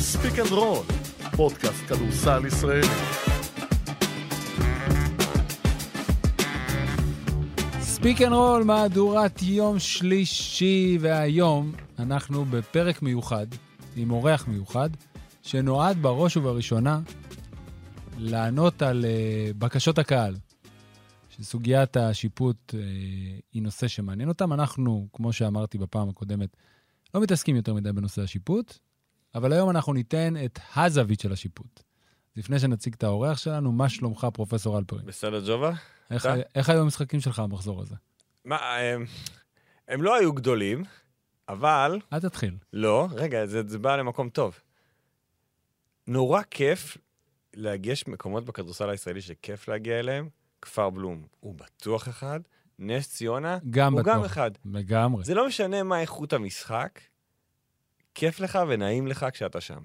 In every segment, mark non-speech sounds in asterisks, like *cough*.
ספיק אנד רול, פודקאסט כדורסל ישראלי. ספיק אנד רול, מהדורת יום שלישי, והיום אנחנו בפרק מיוחד, עם אורח מיוחד, שנועד בראש ובראשונה לענות על uh, בקשות הקהל. שסוגיית השיפוט uh, היא נושא שמעניין אותם. אנחנו, כמו שאמרתי בפעם הקודמת, לא מתעסקים יותר מדי בנושא השיפוט, אבל היום אנחנו ניתן את הזווית של השיפוט. לפני שנציג את האורח שלנו, מה שלומך, פרופסור אלפרין? בסדר, ג'ובה? איך, היו המשחקים שלך במחזור הזה? מה, הם, הם לא היו גדולים, אבל... אל תתחיל. לא, רגע, זה, זה בא למקום טוב. נורא כיף יש מקומות בכדורסל הישראלי שכיף להגיע אליהם. כפר בלום הוא בטוח אחד, נס ציונה גם הוא בטוח. גם אחד. לגמרי. זה לא משנה מה איכות המשחק, כיף לך ונעים לך כשאתה שם.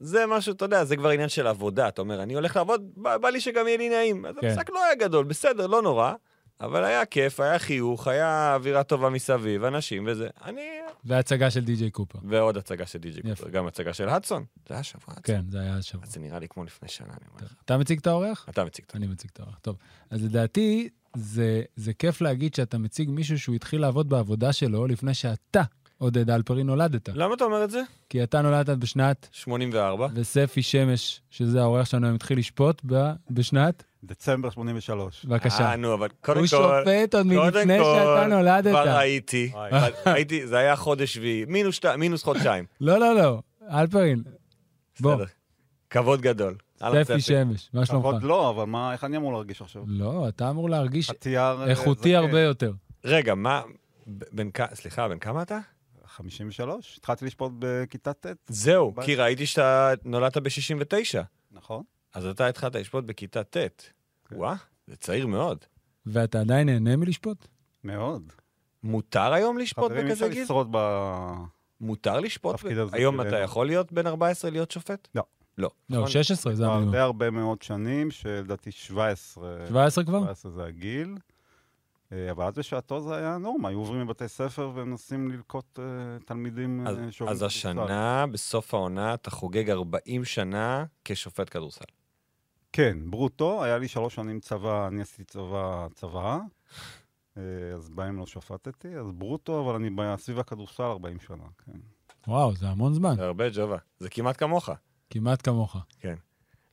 זה משהו, אתה יודע, זה כבר עניין של עבודה. אתה אומר, אני הולך לעבוד, בא, בא לי שגם יהיה לי נעים. אז כן. המשחק לא היה גדול, בסדר, לא נורא, אבל היה כיף, היה חיוך, היה אווירה טובה מסביב, אנשים וזה. אני... והצגה של די.ג'יי קופר. ועוד הצגה של די.ג'י יפה. קופר, גם הצגה של הדסון. זה היה שבוע הדסון. כן, זה היה השבוע. אז זה נראה לי כמו לפני שנה, אני אומר לך. אתה מציג את האורח? אתה מציג את אני מציג את האורח. טוב. אז לדעתי, זה, זה כיף להגיד שאתה מציג מישהו שהוא התחיל לעבוד בעבודה שלו לפני שאתה, עודד אלפרין, נולדת. למה אתה אומר את זה? כי אתה נולדת בשנת, 84. וספי שמש, שזה האורח שלנו, היום התחיל לשפוט ב, בשנת, דצמבר 83. בבקשה. אה, נו, אבל קודם הוא כל... שופט עוד מלפני שאתה נולדת. כבר הייתי. הייתי, זה היה חודש שביעי, מינוס חודשיים. *laughs* לא, לא, לא. אלפרין, בוא, בסדר. כבוד גדול. ספי שמש, מה שלומך? עוד לא, אבל מה, איך אני אמור להרגיש עכשיו? לא, אתה אמור להרגיש. אה, איכותי. הרבה יותר. רגע, מה... בן כ... סליחה, בן כמה אתה? 53? התחלתי לשפוט בכיתה ט', זהו. כי ראיתי שאתה נולדת ב-69. נכון? אז אתה התחלת לשפוט בכיתה ט'. וואה, זה צעיר מאוד. ואתה עדיין נהנה מלשפוט? מאוד. מותר היום לשפוט חברים, אי אפשר בכזה גיל? לשרוד ב... מותר לשפוט? היום. אתה יכול להיות בן 14 להיות שופט? לא. לא. לא, נכון? 16 זה המינימום. די הרבה מאוד שנים, שלדעתי 17... 17 כבר? 17 זה הגיל. אה, אבל אז בשעתו זה היה נורמה, היו עוברים מבתי ספר ומנסים ללקוט אה, תלמידים אז, שעוברים אז. השנה, בסוף העונה, אתה חוגג 40 שנה כשופט כדורסל. כן, ברוטו, היה לי שלוש שנים צבא, אני עשיתי צבא, צבא, אז בהם לא שפטתי, אז ברוטו, אבל אני ב- סביב הכדורסל 40 שנה, כן. וואו, זה המון זמן. זה הרבה ג'ובה. זה כמעט כמוך. כמעט כמוך.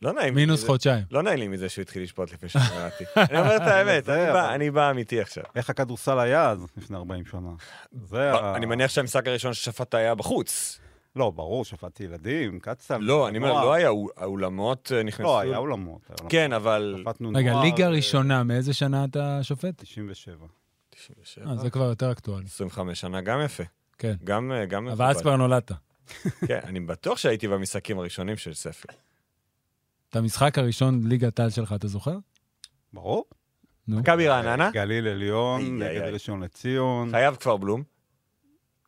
לא נעים לי מינוס חודשיים. לא נעים לי מזה שהוא התחיל לשפוט לפני שנולדתי. *laughs* אני אומר את האמת, אני בא- אמיתי עכשיו. איך הכדורסל היה אז, לפני 40 שנה? אני מניח שהמשחק הראשון ששפטת היה בחוץ. לא, ברור, שפטתי ילדים, קצ"ל. לא, אני אומר. לא היה, האולמות אה, נכנסו... לא, היה אולמות. כן, אבל... שפטנו רגע, ליגה אה, ראשונה, מאיזה שנה אתה שופט? 97. 97, אה, זה כבר יותר אקטואלי. 25 שנה, גם יפה. כן. גם... אבל אז. כבר נולדת. כן, אני בטוח שהייתי במשחקים הראשונים של ספי. את המשחק הראשון ליגת העל שלך, אתה זוכר? ברור. נו. מכבי רעננה, גליל עליון, נגד. ראשון לציון. חייב כפר בלום.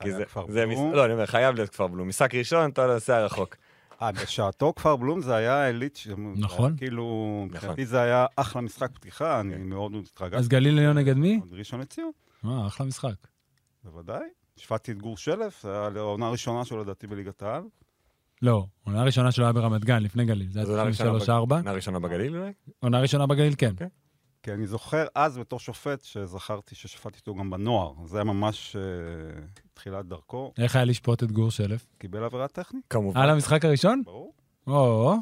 כי זה, כפר זה בלום. מס... לא, אני אומר, חייב להיות כפר בלום. משחק ראשון, אתה נוסע רחוק. אה, בשעתו כפר בלום זה היה עילית, נכון. כאילו, מבחינתי זה היה אחלה משחק פתיחה, אני כן. מאוד התרגשתי. אז גליל עליון נגד מי? ראשון לציון, אה, אחלה משחק. בוודאי. השפעתי את גור שלף, זה היה העונה הראשונה שלו לדעתי בליגת העל. לא, עונה ראשונה שלו היה ברמת גן, לפני גליל. זה היה ראשונה 3-4. עונה ראשונה בגליל אולי? עונה ראשונה בגליל, כן. אוקיי. כי אני זוכר אז בתור שופט שזכרתי ששפטתי אותו גם בנוער. זה היה ממש אה, תחילת דרכו, איך היה לשפוט את גור שלף? קיבל עבירה טכנית, כמובן. על המשחק הראשון? ברור. או,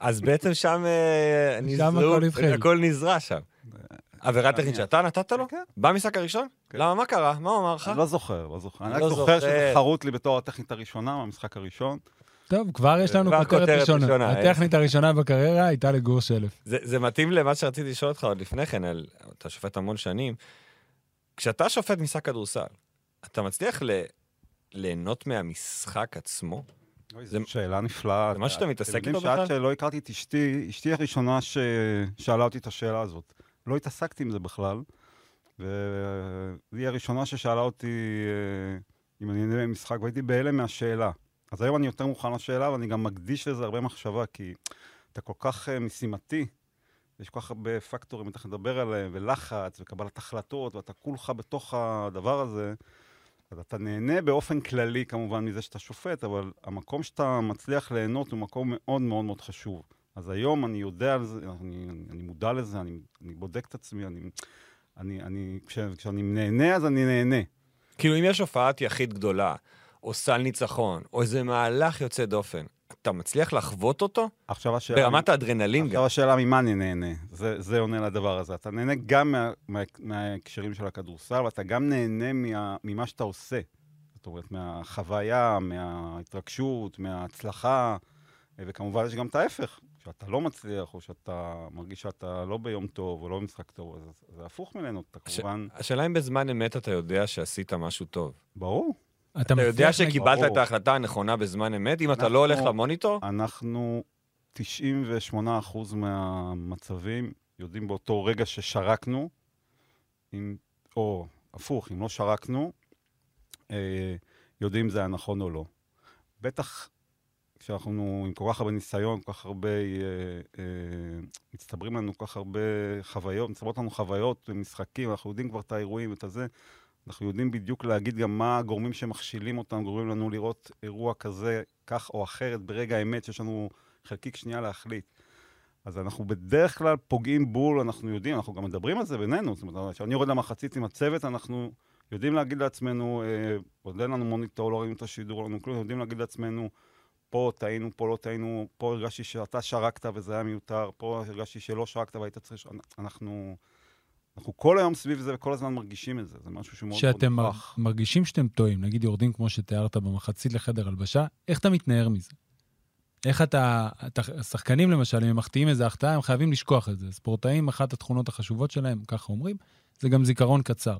אז בעצם שם אה, *laughs* נזרו, הכל התחיל. הכל נזרע שם. עבירה טכנית. שאתה נתת לו? כן. במשחק הראשון? כן. למה, מה קרה? מה הוא אמר לך? אני לא זוכר, לא זוכר. אני רק לא זוכר זוכר. שזה חרוט לי בתור הטכנית הראשונה מהמשחק הראשון. טוב, כבר יש לנו כותרת ראשונה. ראשונה, הטכנית הראשונה בקריירה הייתה לגור שלף. זה, זה מתאים למה שרציתי לשאול אותך עוד לפני כן, על, אתה שופט המון שנים. כשאתה שופט משחק כדורסל, אתה מצליח ל, ליהנות מהמשחק עצמו? אוי, זה- זו שאלה נפלאה. זה מה שאתה מתעסק איתו שעד בכלל? שלא הכרתי את אשתי, אשתי הראשונה ששאלה אותי את השאלה הזאת. לא התעסקתי עם זה בכלל, והיא הראשונה ששאלה אותי אה, אם אני נהנה ממשחק, והייתי בהלם מהשאלה. אז היום אני יותר מוכן לשאלה, ואני גם מקדיש לזה הרבה מחשבה, כי אתה כל כך אה, משימתי, יש כל כך הרבה פקטורים, אתה לדבר עליהם, ולחץ, וקבלת החלטות, ואתה כולך בתוך הדבר הזה. אז אתה נהנה באופן כללי כמובן מזה שאתה שופט, אבל המקום שאתה מצליח ליהנות הוא מקום מאוד מאוד מאוד חשוב. אז היום אני יודע על זה, אני, אני מודע לזה, אני, אני בודק את עצמי, אני, אני, אני, כש, כשאני נהנה אז אני נהנה. כאילו, אם יש הופעת יחיד גדולה, או סל ניצחון, או איזה מהלך יוצא דופן, אתה מצליח לחוות אותו? עכשיו השאלה... ברמת האדרנלין גם. עכשיו השאלה ממה אני נהנה. זה, זה עונה לדבר הזה. אתה נהנה גם מה, מה, מההקשרים של הכדורסל, ואתה גם נהנה מה, ממה שאתה עושה. זאת אומרת, מהחוויה, מההתרגשות, מההצלחה, וכמובן יש גם את ההפך. כשאתה לא מצליח, או שאתה מרגיש שאתה לא ביום טוב, או לא במשחק טוב, אז זה הפוך ממנו. אתה. כמובן... השאלה אם בזמן אמת אתה יודע שעשית משהו טוב. ברור. אתה יודע מצליח, נגיד- שקיבלת ברור. את ההחלטה הנכונה בזמן אמת? אם אתה אנחנו- לא הולך למוניטור? אנחנו 98% מהמצבים יודעים באותו רגע ששרקנו, אם, או הפוך, אם לא שרקנו, אה, יודעים אם זה היה נכון או לא. בטח כשאנחנו עם כל כך הרבה ניסיון, כל כך הרבה, אה, אה, מצטברים לנו כל כך הרבה חוויות, מצטברות לנו חוויות ומשחקים, אנחנו יודעים כבר את האירועים, את הזה. אנחנו יודעים בדיוק להגיד גם מה הגורמים שמכשילים אותנו, גורמים לנו לראות אירוע כזה, כך או אחרת, ברגע האמת, שיש לנו חלקיק שנייה להחליט. אז אנחנו בדרך כלל פוגעים בול, אנחנו יודעים, אנחנו גם מדברים על זה בינינו. זאת אומרת, כשאני יורד למחצית עם הצוות, אנחנו יודעים להגיד לעצמנו, אה, עוד אין לנו מוניטור, לא ראינו את השידור, לא ראינו כלום, יודעים להגיד לעצמנו, פה טעינו, פה לא טעינו, פה הרגשתי שאתה שרקת וזה היה מיותר, פה הרגשתי שלא שרקת והיית צריך... אנחנו, אנחנו כל היום סביב זה וכל הזמן מרגישים את זה, זה משהו שהוא מאוד מאוד שאתם מר- נוכח. מרגישים שאתם טועים, נגיד יורדים כמו שתיארת במחצית לחדר הלבשה, איך אתה מתנער מזה? איך אתה, אתה, השחקנים למשל, אם הם מחטיאים איזה החטאה, הם חייבים לשכוח את זה. ספורטאים, אחת התכונות החשובות שלהם, ככה אומרים, זה גם זיכרון קצר.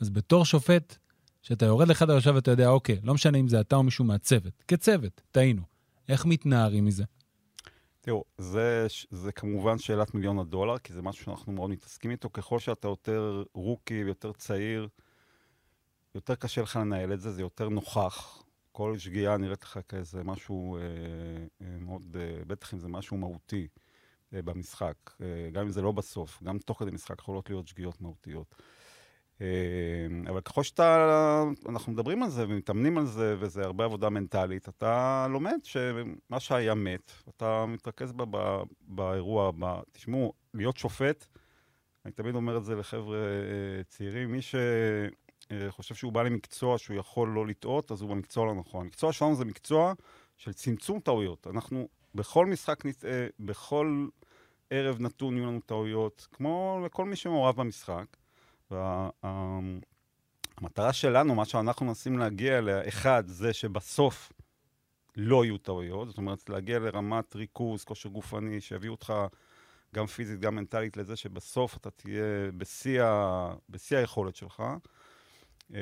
אז בתור שופט, שאתה יורד לחדר הלבשה ואתה יודע, אוקיי, לא משנה אם זה אתה או מישהו מהצוות, כצוות, טעינו. איך מתנערים מזה? תראו, זה, זה כמובן שאלת מיליון הדולר, כי זה משהו שאנחנו מאוד מתעסקים איתו. ככל שאתה יותר רוקי ויותר צעיר, יותר קשה לך לנהל את זה, זה יותר נוכח. כל שגיאה נראית לך כאיזה משהו אה, אה, מאוד, אה, בטח אם זה משהו מהותי אה, במשחק. אה, גם אם זה לא בסוף, גם תוך כדי משחק יכולות להיות שגיאות מהותיות. אה, אבל ככל שאתה, אנחנו מדברים על זה ומתאמנים על זה, וזה הרבה עבודה מנטלית, אתה לומד שמה שהיה מת, אתה מתרכז בה, ב, באירוע הבא. תשמעו, להיות שופט, אני תמיד אומר את זה לחבר'ה אה, צעירים, מי שחושב שהוא בא למקצוע שהוא יכול לא לטעות, אז הוא במקצוע לא נכון. המקצוע שלנו זה מקצוע של צמצום טעויות. אנחנו בכל משחק נטעה, בכל ערב נתון יהיו לנו טעויות, כמו לכל מי שמעורב במשחק. והמטרה שלנו, מה שאנחנו מנסים להגיע אליה, אחד, זה שבסוף לא יהיו טעויות, זאת אומרת, להגיע לרמת ריכוז, כושר גופני, שיביאו אותך גם פיזית, גם מנטלית, לזה שבסוף אתה תהיה בשיא, ה... בשיא היכולת שלך. אה,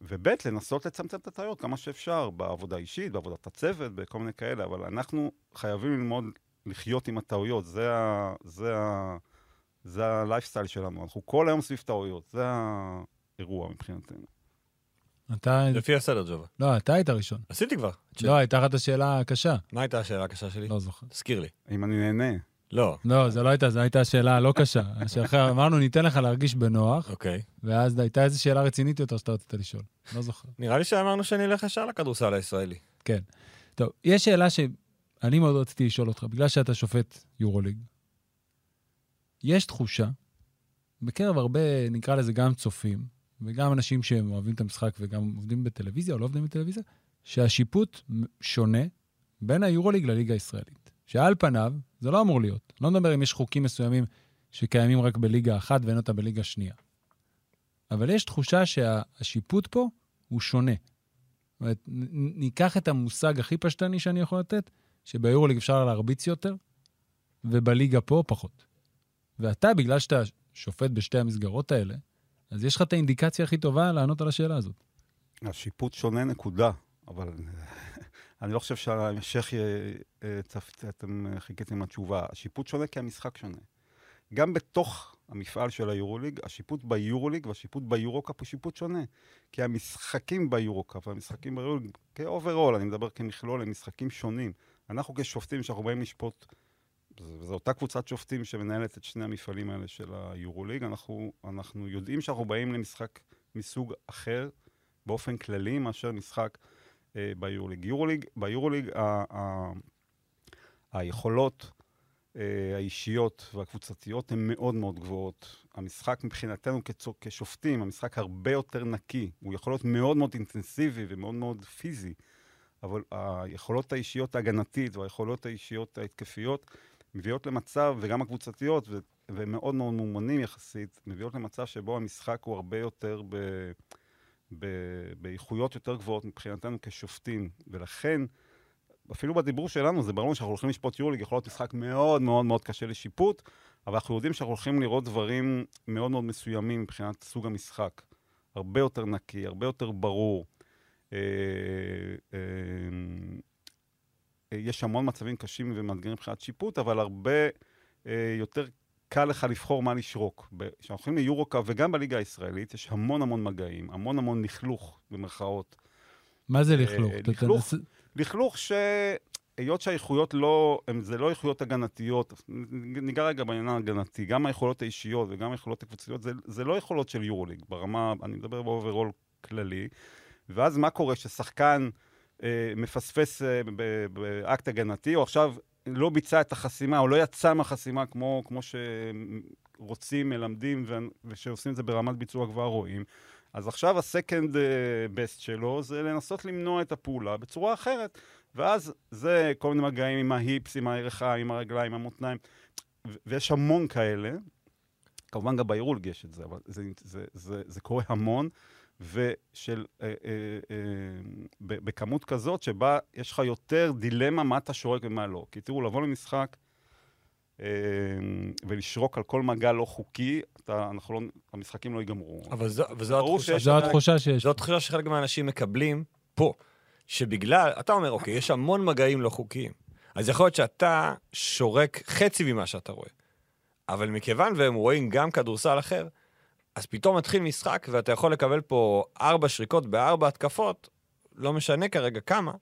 וב' לנסות לצמצם את הטעויות כמה שאפשר, בעבודה אישית, בעבודת הצוות, בכל מיני כאלה, אבל אנחנו חייבים ללמוד לחיות עם הטעויות, זה ה... זה ה... זה הלייפסטייל שלנו, אנחנו כל היום סביב טעויות, זה האירוע מבחינתנו. אתה... לפי הסדר, ג'ובה. לא, אתה היית ראשון. עשיתי כבר. לא, הייתה לך את השאלה הקשה. מה הייתה השאלה הקשה שלי? לא זוכר. תזכיר לי. אם אני נהנה, לא. לא, זו לא הייתה, זו הייתה שאלה לא קשה. *laughs* שאחרי אמרנו, ניתן לך להרגיש בנוח, אוקיי. ואז הייתה איזו שאלה רצינית יותר שאתה רצית לשאול. לא זוכר. נראה לי שאמרנו שאני אלך ישר לכדורסל הישראלי. כן. טוב, יש שאלה שאני מאוד רציתי לשאול אותך, בגלל שאתה שופט יורוליג. יש תחושה, בקרב הרבה, נקרא לזה גם צופים, וגם אנשים שהם אוהבים את המשחק וגם עובדים בטלוויזיה או לא עובדים בטלוויזיה, שהשיפוט שונה בין היורוליג לליגה הישראלית. שעל פניו, זה לא אמור להיות. לא מדבר אם יש חוקים מסוימים שקיימים רק בליגה אחת ואין אותה בליגה שנייה. אבל יש תחושה שהשיפוט פה הוא שונה. זאת אומרת, ניקח את המושג הכי פשטני שאני יכול לתת, שביורוליג אפשר להרביץ יותר, ובליגה פה פחות. ואתה, בגלל שאתה שופט בשתי המסגרות האלה, אז יש לך את האינדיקציה הכי טובה לענות על השאלה הזאת. השיפוט שונה נקודה, אבל *laughs* אני לא חושב שהמשך, י- אה, אתם חיכיתם עם התשובה. השיפוט שונה כי המשחק שונה. גם בתוך המפעל של היורוליג, השיפוט ביורוליג והשיפוט ביורוקאפ הוא שיפוט שונה. כי המשחקים ביורוקאפ והמשחקים ביורוליג, כ overall, אני מדבר כמכלול, הם משחקים שונים. אנחנו כשופטים, שאנחנו באים לשפוט, זו אותה קבוצת שופטים שמנהלת את שני המפעלים האלה של היורוליג, אנחנו, אנחנו יודעים שאנחנו באים למשחק מסוג אחר, באופן כללי, מאשר משחק אה, ביורוליג. יורוליג, ביורוליג ה- ה- היכולות אה, האישיות והקבוצתיות הן מאוד מאוד גבוהות. המשחק מבחינתנו כצו- כשופטים, המשחק הרבה יותר נקי. הוא יכול להיות מאוד מאוד אינטנסיבי ומאוד מאוד פיזי, אבל היכולות האישיות ההגנתית והיכולות האישיות ההתקפיות מביאות למצב, וגם הקבוצתיות, ו- ומאוד מאוד מאומנים יחסית, מביאות למצב שבו המשחק הוא הרבה יותר ב... ב- באיכויות יותר גבוהות מבחינתנו כשופטים, ולכן, אפילו בדיבור שלנו, זה ברור שאנחנו הולכים לשפוט יורליג, יכול להיות משחק מאוד מאוד מאוד קשה לשיפוט, אבל אנחנו יודעים שאנחנו הולכים לראות דברים מאוד מאוד מסוימים מבחינת סוג המשחק. הרבה יותר נקי, הרבה יותר ברור. אה, אה, יש המון מצבים קשים ומאתגרים מבחינת שיפוט, אבל הרבה אה, יותר קל לך לבחור מה לשרוק. כשאנחנו הולכים ליורוקאפ וגם בליגה הישראלית, יש המון המון מגעים, המון המון לכלוך, במרכאות. מה זה לכלוך? אה, לכלוך. לכלוך שהיות שהאיכויות לא, הם, זה לא איכויות הגנתיות, ניגע רגע בעניין ההגנתי, גם היכולות האישיות וגם היכולות הקבוצתיות, זה, זה לא יכולות של יורוליג, ברמה, אני מדבר ב overall כללי, ואז מה קורה ששחקן מפספס אה, באקט הגנתי, או עכשיו לא ביצע את החסימה, או לא יצא מהחסימה כמו, כמו שרוצים, מלמדים, ושעושים את זה ברמת ביצוע גבוהה רואים, אז עכשיו הסקנד בסט שלו זה לנסות למנוע את הפעולה בצורה אחרת. ואז זה כל מיני מגעים עם ההיפס, עם הירחה, עם הרגליים, עם המותניים, ויש המון כאלה. כמובן גם ביורולג יש את זה, אבל זה, זה, זה, זה קורה המון, ושל, אה, אה, אה, ב- בכמות כזאת שבה יש לך יותר דילמה מה אתה שורק ומה לא. כי תראו, לבוא למשחק אה, ולשרוק על כל מגע לא חוקי, אתה, אנחנו לא, המשחקים לא ייגמרו. אבל זו, וזו התחושה, שיש זו התחושה שיש. זו התחושה שחלק מהאנשים מקבלים פה, שבגלל, אתה אומר, אוקיי, יש המון מגעים לא חוקיים, אז יכול להיות שאתה שורק חצי ממה שאתה רואה, אבל מכיוון והם רואים גם כדורסל אחר, אז פתאום מתחיל משחק ואתה יכול לקבל פה ארבע שריקות בארבע התקפות, לא משנה כרגע כמה,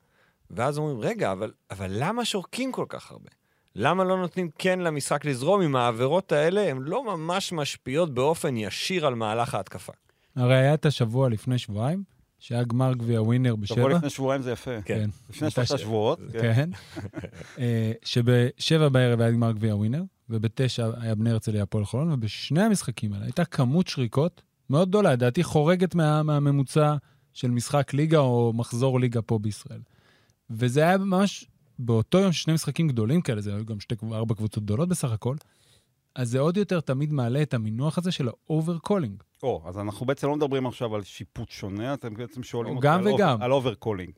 ואז אומרים, רגע, אבל, אבל למה שורקים כל כך הרבה? למה לא נותנים כן למשחק לזרום אם העבירות האלה הן לא ממש משפיעות באופן ישיר על מהלך ההתקפה? הרי היה את השבוע לפני שבועיים, שהיה גמר גביע ווינר שבוע בשבע. לפני שבועיים זה יפה. כן. לפני שלושה שבועות. כן. כן. *laughs* אה, שבשבע בערב היה גמר גביע ווינר, ובתשע היה בני הרצליה הפועל חולון, ובשני המשחקים האלה הייתה כמות שריקות מאוד גדולה, לדעתי חורגת מה, מהממוצע של משחק ליגה או מחזור ליגה פה בישראל. וזה היה ממש באותו יום שני משחקים גדולים כאלה, זה היו גם שתי, ארבע קבוצות גדולות בסך הכל, אז זה עוד יותר תמיד מעלה את המינוח הזה של ה over calling. או, אז אנחנו בעצם לא מדברים עכשיו על שיפוט שונה, אתם בעצם שואלים גם על וגם. על over calling.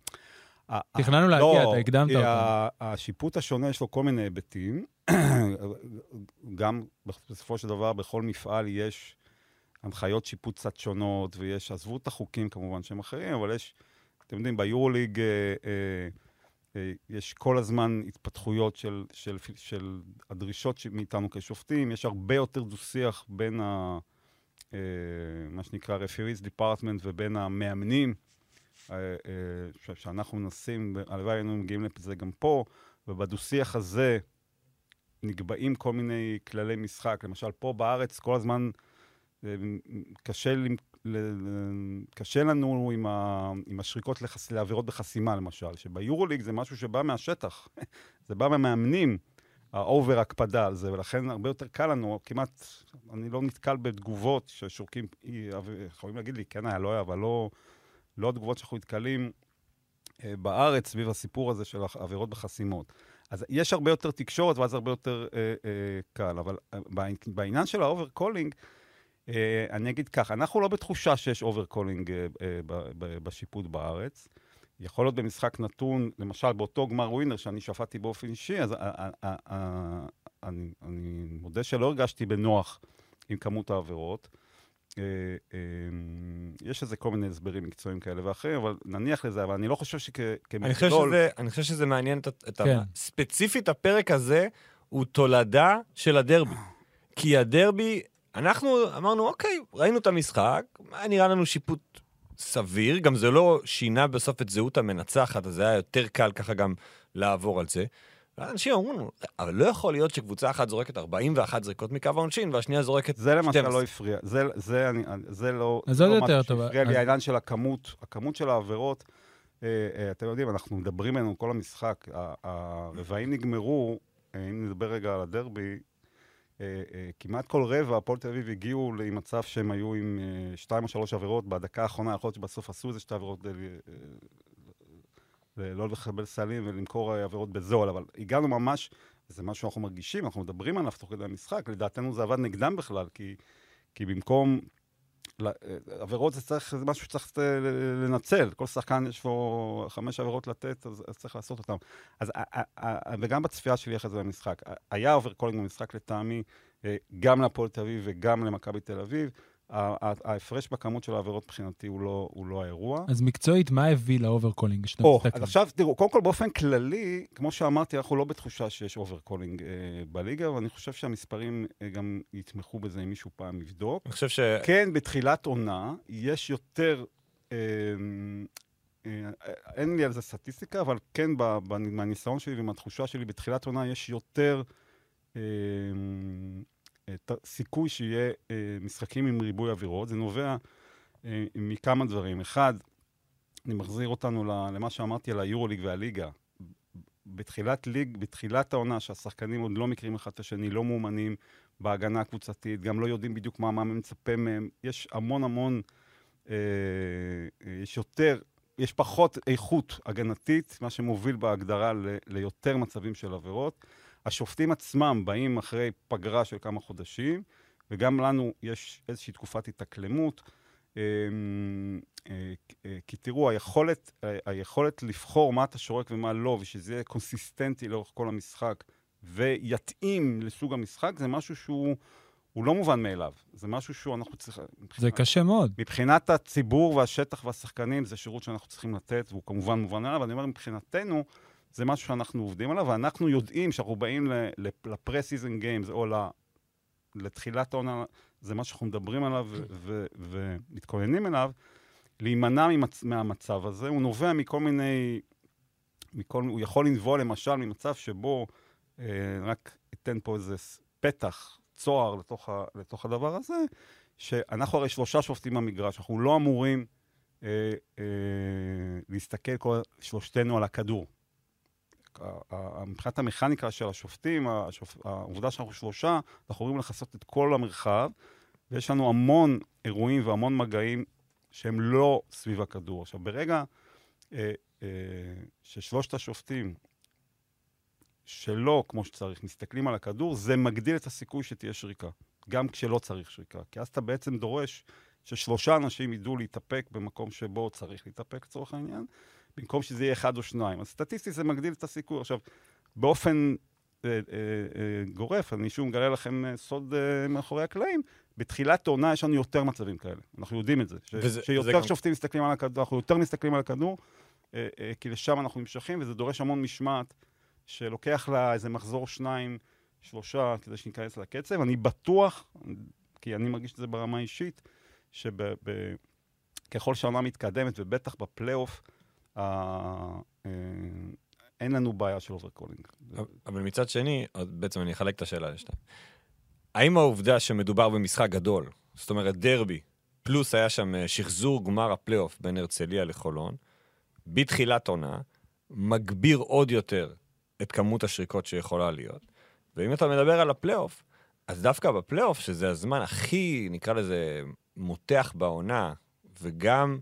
תכננו להגיע, אתה הקדמת אותנו. השיפוט השונה יש לו כל מיני היבטים. גם בסופו של דבר, בכל מפעל יש הנחיות שיפוט קצת שונות, ויש, עזבו את החוקים כמובן שהם אחרים, אבל יש, אתם יודעים, ביורוליג אה, אה, אה, יש כל הזמן התפתחויות של, של, של הדרישות ש- מאיתנו כשופטים, יש הרבה יותר דו-שיח בין ה... אה, מה שנקרא referees department ובין המאמנים, אה, ש- שאנחנו מנסים, הלוואי היינו מגיעים לזה גם פה, ובדו-שיח הזה נקבעים כל מיני כללי משחק. למשל, פה בארץ כל הזמן אה, קשה, קשה לנו עם, ה, עם השריקות לחס, לעבירות בחסימה, למשל, שביורוליג זה משהו שבא מהשטח. *laughs* זה בא מהמאמנים, האובר הקפדה על זה, ולכן הרבה יותר קל לנו, כמעט, אני לא נתקל בתגובות ששורקים, אי, יכולים להגיד לי, כן היה, לא היה, אבל לא, לא התגובות שאנחנו נתקלים אה, בארץ סביב הסיפור הזה של עבירות בחסימות. אז יש הרבה יותר תקשורת, ואז הרבה יותר אה, אה, קל. אבל אה, בעניין של ה over calling, אה, אני אגיד כך, אנחנו לא בתחושה שיש over calling אה, אה, בשיפוט בארץ. יכול להיות במשחק נתון, למשל באותו גמר ווינר שאני שפטתי באופן אישי, אז אה, אה, אה, אני, אני מודה שלא הרגשתי בנוח עם כמות העבירות. אה, אה, יש איזה כל מיני הסברים מקצועיים כאלה ואחרים, אבל נניח לזה, אבל אני לא חושב שכמכלול... אני חושב שזה מעניין את, ה- את כן. ספציפית הפרק הזה הוא תולדה של הדרבי. כי הדרבי, אנחנו אמרנו, אוקיי, ראינו את המשחק, נראה לנו שיפוט סביר, גם זה לא שינה בסוף את זהות המנצחת, אז זה היה יותר קל ככה גם לעבור על זה. אנשים אמרו אבל לא יכול להיות שקבוצה אחת זורקת 41 זריקות מקו העונשין, והשנייה זורקת זה למשל 12. לא הפריע. זה, זה, אני, זה לא... אז זה עוד לא יותר משהו טוב. שהפריע לי, העניין של הכמות, הכמות של העבירות. אה, אה, אתם יודעים, אנחנו מדברים עלינו כל המשחק. הרבעים נגמרו, אה, אם נדבר רגע על הדרבי, אה, אה, כמעט כל רבע, הפועל תל אביב הגיעו למצב שהם היו עם אה, שתיים או שלוש עבירות בדקה האחרונה, יכול להיות שבסוף עשו איזה שתי עבירות כדי אה, ל- לא לקבל סלים ולמכור אה, עבירות בזול, אבל הגענו ממש, זה משהו שאנחנו מרגישים, אנחנו מדברים עליו תוך כדי המשחק, לדעתנו זה עבד נגדם בכלל, כי, כי במקום... אה, עבירות זה צריך, זה משהו שצריך אה, לנצל. כל שחקן יש לו חמש עבירות לתת, אז, אז צריך לעשות אותן. אז, ה- ה- ה- וגם בצפייה שלי אחרי זה במשחק, היה over calling במשחק לטעמי, אה, גם להפועל תל אביב וגם למכבי תל אביב. ההפרש בכמות של העבירות מבחינתי הוא לא, הוא לא האירוע. אז מקצועית, מה הביא ל over calling או, מסתכל? אז עכשיו תראו, קודם כל באופן כללי, כמו שאמרתי, אנחנו לא בתחושה שיש over calling אה, בליגה, ואני חושב שהמספרים אה, גם יתמכו בזה אם מישהו פעם יבדוק. אני חושב ש... כן, בתחילת עונה יש יותר, אה, אה, אין לי על זה סטטיסטיקה, אבל כן, מהניסיון שלי ומהתחושה שלי, בתחילת עונה יש יותר אה, סיכוי שיהיה אה, משחקים עם ריבוי עבירות. זה נובע אה, מכמה דברים. אחד, אני מחזיר אותנו למה שאמרתי על היורוליג והליגה. בתחילת ליג, בתחילת העונה, שהשחקנים עוד לא מכירים אחד את השני, לא מאומנים בהגנה הקבוצתית, גם לא יודעים בדיוק מה, מה מצפה מהם. יש המון המון, אה, אה, יש יותר, יש פחות איכות הגנתית, מה שמוביל בהגדרה ל, ליותר מצבים של עבירות. השופטים עצמם באים אחרי פגרה של כמה חודשים, וגם לנו יש איזושהי תקופת התאקלמות. אה, אה, אה, כי תראו, היכולת, אה, היכולת לבחור מה אתה שורק ומה לא, ושזה יהיה קונסיסטנטי לאורך כל המשחק, ויתאים לסוג המשחק, זה משהו שהוא הוא לא מובן מאליו. זה משהו שהוא, אנחנו צריכים... זה קשה מאוד. מבחינת הציבור והשטח והשחקנים, זה שירות שאנחנו צריכים לתת, והוא כמובן מובן מאליו, אבל אני אומר, מבחינתנו, זה משהו שאנחנו עובדים עליו, ואנחנו יודעים שאנחנו באים לפרה-סיזן גיימס, או לתחילת העונה, זה מה שאנחנו מדברים עליו ומתכוננים אליו, להימנע ממצ... מהמצב הזה. הוא נובע מכל מיני... מכל... הוא יכול לנבוע למשל ממצב שבו, אה, רק אתן פה איזה פתח, צוהר לתוך, ה... לתוך הדבר הזה, שאנחנו הרי שלושה שופטים במגרש, אנחנו לא אמורים אה, אה, להסתכל כל שלושתנו על הכדור. מבחינת המכניקה של השופטים, השופ... העובדה שאנחנו שלושה, אנחנו יכולים לכסות את כל המרחב, ויש לנו המון אירועים והמון מגעים שהם לא סביב הכדור. עכשיו, ברגע אה, אה, ששלושת השופטים שלא כמו שצריך מסתכלים על הכדור, זה מגדיל את הסיכוי שתהיה שריקה, גם כשלא צריך שריקה. כי אז אתה בעצם דורש ששלושה אנשים ידעו להתאפק במקום שבו צריך להתאפק לצורך העניין, במקום שזה יהיה אחד או שניים. אז סטטיסטית זה מגדיל את הסיכוי. עכשיו, באופן אה, אה, אה, גורף, אני שוב מגלה לכם אה, סוד אה, מאחורי הקלעים, בתחילת העונה יש לנו יותר מצבים כאלה. אנחנו יודעים את זה. ש, וזה- שיותר זה גם- שופטים מסתכלים על הכדור, אנחנו יותר מסתכלים על הכדור, אה, אה, כי לשם אנחנו נמשכים, וזה דורש המון משמעת, שלוקח לה איזה מחזור שניים, שלושה, כדי שניכנס לקצב. אני בטוח, כי אני מרגיש את זה ברמה האישית, שככל שהעונה מתקדמת, ובטח בפלייאוף, אין לנו בעיה של over calling. אבל מצד שני, בעצם אני אחלק את השאלה לשתיים. האם העובדה שמדובר במשחק גדול, זאת אומרת דרבי, פלוס היה שם אה, שחזור גמר הפלייאוף בין הרצליה לחולון, בתחילת עונה, מגביר עוד יותר את כמות השריקות שיכולה להיות. ואם אתה מדבר על הפלייאוף, אז דווקא בפלייאוף, שזה הזמן הכי, נקרא לזה, מותח בעונה, וגם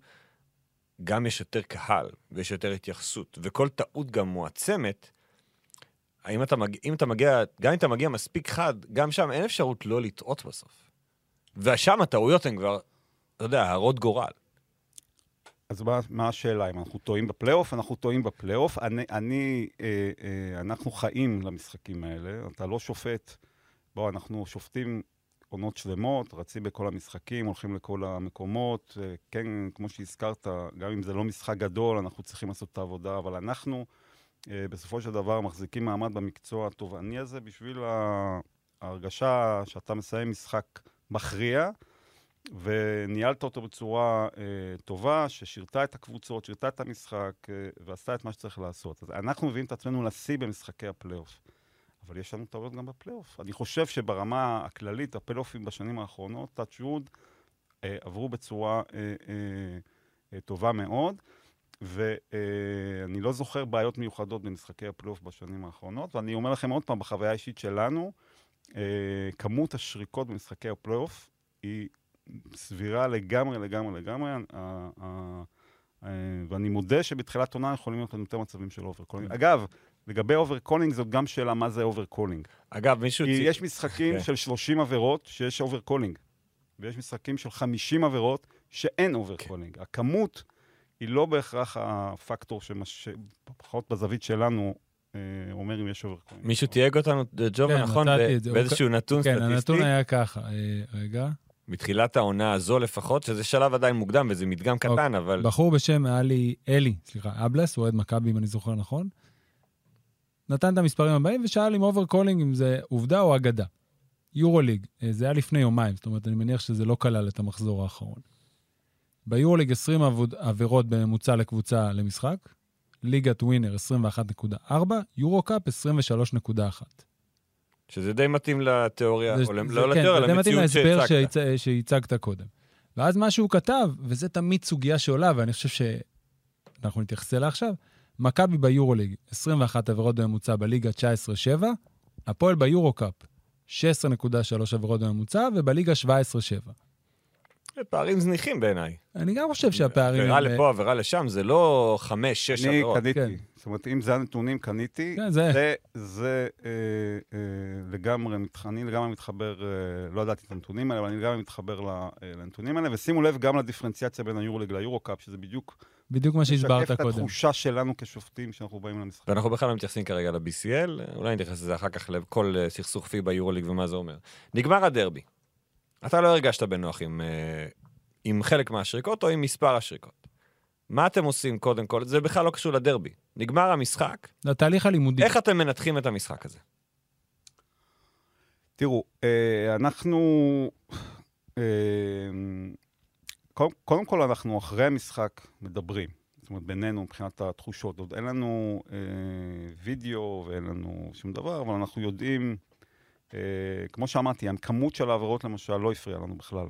גם יש יותר קהל, ויש יותר התייחסות, וכל טעות גם מועצמת, האם אתה, מג... אם אתה מגיע, גם אם אתה מגיע מספיק חד, גם שם אין אפשרות לא לטעות בסוף. ושם הטעויות הן כבר, אתה יודע, הרות גורל. אז מה, מה השאלה? אם אנחנו טועים בפלייאוף? אנחנו טועים בפלייאוף. אני, אני אה, אה, אנחנו חיים למשחקים האלה. אתה לא שופט. בוא, אנחנו שופטים עונות שלמות, רצים בכל המשחקים, הולכים לכל המקומות. אה, כן, כמו שהזכרת, גם אם זה לא משחק גדול, אנחנו צריכים לעשות את העבודה, אבל אנחנו, אה, בסופו של דבר, מחזיקים מעמד במקצוע התובעני הזה בשביל ההרגשה שאתה מסיים משחק מכריע. וניהלת אותו בצורה אה, טובה, ששירתה את הקבוצות, שירתה את המשחק, אה, ועשתה את מה שצריך לעשות. אז אנחנו מביאים את עצמנו לשיא במשחקי הפלייאוף. אבל יש לנו טעויות גם בפלייאוף. אני חושב שברמה הכללית, הפלייאופים בשנים האחרונות, touch wood, אה, עברו בצורה אה, אה, אה, טובה מאוד. ואני אה, לא זוכר בעיות מיוחדות במשחקי הפלייאוף בשנים האחרונות, ואני אומר לכם עוד פעם, בחוויה האישית שלנו, אה, כמות השריקות במשחקי הפלייאוף היא סבירה לגמרי, לגמרי, לגמרי. אה, ואני מודה שבתחילת עונה יכולים להיות לנו יותר מצבים של over calling. אגב, לגבי over calling זאת גם שאלה מה זה over calling. אגב, מישהו... כי יש משחקים כן. של 30 עבירות שיש over calling, ויש משחקים של 50 עבירות שאין over calling. כן. הכמות היא לא בהכרח הפקטור שפחות בזווית שלנו אה, אומר אם יש over calling. מישהו תייג אותנו, ג'ובה, כן, נכון? באיזשהו נתון כן, סטטיסטי? כן, הנתון היה ככה. אה, רגע. מתחילת העונה הזו לפחות, שזה שלב עדיין מוקדם וזה מדגם קטן, אוקיי. אבל... בחור בשם אלי, אלי, סליחה, אבלס, אוהד מכבי, אם אני זוכר נכון, נתן את המספרים הבאים ושאל אם overcalling, אם זה עובדה או אגדה. יורוליג, אה, זה היה לפני יומיים, זאת אומרת, אני מניח שזה לא כלל את המחזור האחרון. ביורוליג 20 עבירות בממוצע לקבוצה למשחק, ליגת ווינר 21.4, יורו קאפ 23.1. שזה די מתאים לתיאוריה, זה, או זה, לא כן, לתיאוריה, למציאות שהצגת. כן, זה מתאים להסבר שהצגת קודם. ואז מה שהוא כתב, וזה תמיד סוגיה שעולה, ואני חושב שאנחנו נתייחס אליה עכשיו, מכבי ביורוליג, 21 עבירות בממוצע בליגה 19-7, הפועל ביורו-קאפ, 16.3 עבירות בממוצע, ובליגה 17-7. פערים זניחים בעיניי. אני גם חושב שהפערים... עבירה לפה, עבירה לשם, זה לא חמש, שש עבירות. אני קניתי. כן. זאת אומרת, אם זה הנתונים, קניתי. כן, זה... זה, זה אה, אה, לגמרי, אני לגמרי מתחבר, אה, לא ידעתי את הנתונים האלה, אבל אני לגמרי מתחבר אה, לנתונים האלה, ושימו לב גם לדיפרנציאציה בין היורוליג ליורו-קאפ, שזה בדיוק... בדיוק מה שהסברת קודם. משקף את התחושה שלנו כשופטים כשאנחנו באים למשחק. ואנחנו בכלל לא מתייחסים כרגע ל-BCL, אולי נתייחס לזה אחר כך לכל אה, סכסוך פי ביורוליג ומה זה אומר. נגמר הדרבי. אתה לא הרגשת בנוח עם, אה, עם חלק מהשריקות או עם מספר השריקות. מה אתם עושים קודם כל? זה בכלל לא קשור לדרבי. נגמר המשחק. לתהליך הלימודי. איך אתם מנתחים את המשחק הזה? תראו, אה, אנחנו... אה, קודם כל, אנחנו אחרי המשחק מדברים. זאת אומרת, בינינו, מבחינת התחושות. עוד אין לנו אה, וידאו ואין לנו שום דבר, אבל אנחנו יודעים, אה, כמו שאמרתי, הכמות של העבירות למשל לא הפריעה לנו בכלל.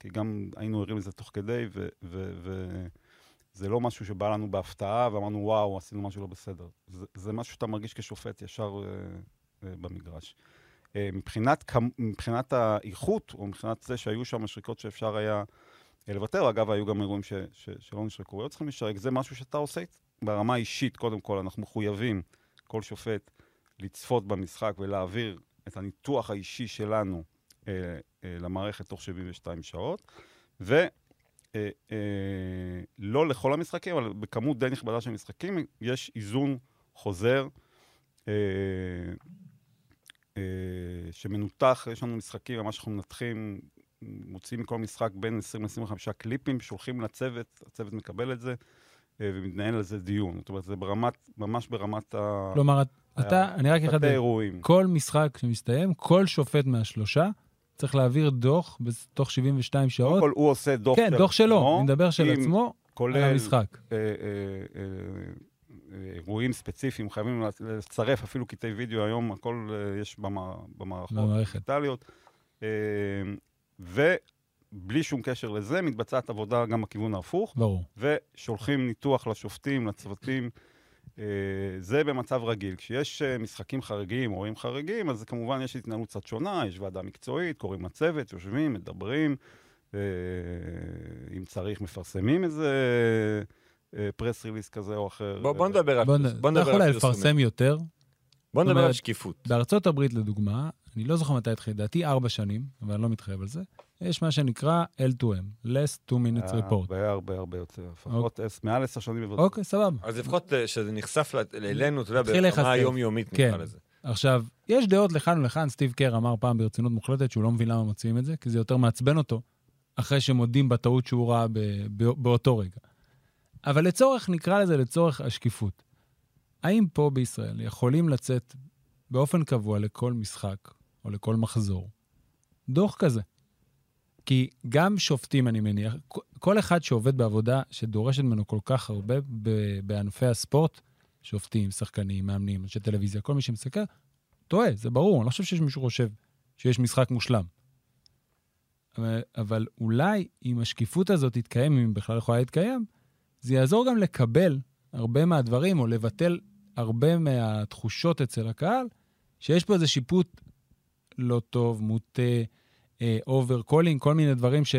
כי גם היינו ערים לזה תוך כדי, וזה לא משהו שבא לנו בהפתעה, ואמרנו, וואו, עשינו משהו לא בסדר. זה, זה משהו שאתה מרגיש כשופט ישר אה, אה, במגרש. אה, מבחינת, מבחינת האיכות, או מבחינת זה שהיו שם שריקות שאפשר היה לוותר, אגב, היו גם אירועים ש, ש, שלא נשרקו, היו צריכים לשרק, זה משהו שאתה עושה ברמה האישית, קודם כל, אנחנו מחויבים, כל שופט, לצפות במשחק ולהעביר את הניתוח האישי שלנו אה, אה, למערכת תוך 72 שעות, ולא אה, אה, לא לכל המשחקים, אבל בכמות די נכבדה של משחקים, יש איזון חוזר. אה, אה, שמנותח, יש לנו משחקים, ממש אנחנו מנתחים, מוציאים מכל משחק בין 20 ל-25 קליפים, שולחים לצוות, הצוות מקבל את זה, אה, ומתנהל על זה דיון. זאת אומרת, זה ברמת, ממש ברמת ה... כלומר, אתה, אני רק אחדד, כל משחק שמסתיים, כל שופט מהשלושה צריך להעביר דוח בתוך 72 שעות. קודם כל, הוא עושה דוח כן, של עצמו. כן, דוח שלו, אני מדבר של עצמו, כולל, על המשחק. אה, אה, אה, אירועים ספציפיים, חייבים לצרף אפילו קטעי וידאו, היום הכל יש במערכות דיגיטליות. אה, ובלי שום קשר לזה, מתבצעת עבודה גם בכיוון ההפוך. ברור. ושולחים ניתוח לשופטים, לצוותים. אה, זה במצב רגיל. כשיש משחקים חריגים, אירועים חריגים, אז כמובן יש התנהלות קצת שונה, יש ועדה מקצועית, קוראים לצוות, יושבים, מדברים. אם צריך, מפרסמים איזה... פרס ריליס כזה או אחר. בוא, בוא נדבר על פרסומים. על פרסומים. לפרסם יותר. בוא נדבר על שקיפות. בארצות הברית, לדוגמה, אני לא זוכר מתי התחיל, לדעתי ארבע שנים, אבל אני לא מתחייב על זה, יש מה שנקרא L2M, less 2 minutes report. הרבה הרבה הרבה יותר, לפחות מעל עשר שנים. אוקיי, סבבה. אז לפחות אה, שזה נחשף אלינו, אתה יודע, ברמה היומיומית נקרא כן. לזה. עכשיו, יש דעות לכאן ולכאן, סטיב קר אמר פעם ברצינות מוחלטת שהוא לא מבין למה מוציאים את זה, כי זה יותר מעצבן אותו, אחרי שמודים בטעות שהוא ראה באותו רגע. אבל לצורך, נקרא לזה לצורך השקיפות. האם פה בישראל יכולים לצאת באופן קבוע לכל משחק או לכל מחזור דוח כזה? כי גם שופטים, אני מניח, כל אחד שעובד בעבודה שדורשת ממנו כל כך הרבה בענפי הספורט, שופטים, שחקנים, מאמנים, אנשי טלוויזיה, כל מי שמסתכל, טועה, זה ברור, אני לא חושב שיש מישהו חושב שיש משחק מושלם. אבל, אבל אולי אם השקיפות הזאת תתקיים, אם היא בכלל יכולה להתקיים, זה יעזור גם לקבל הרבה מהדברים, או לבטל הרבה מהתחושות אצל הקהל, שיש פה איזה שיפוט לא טוב, מוטה, over calling, כל מיני דברים ש...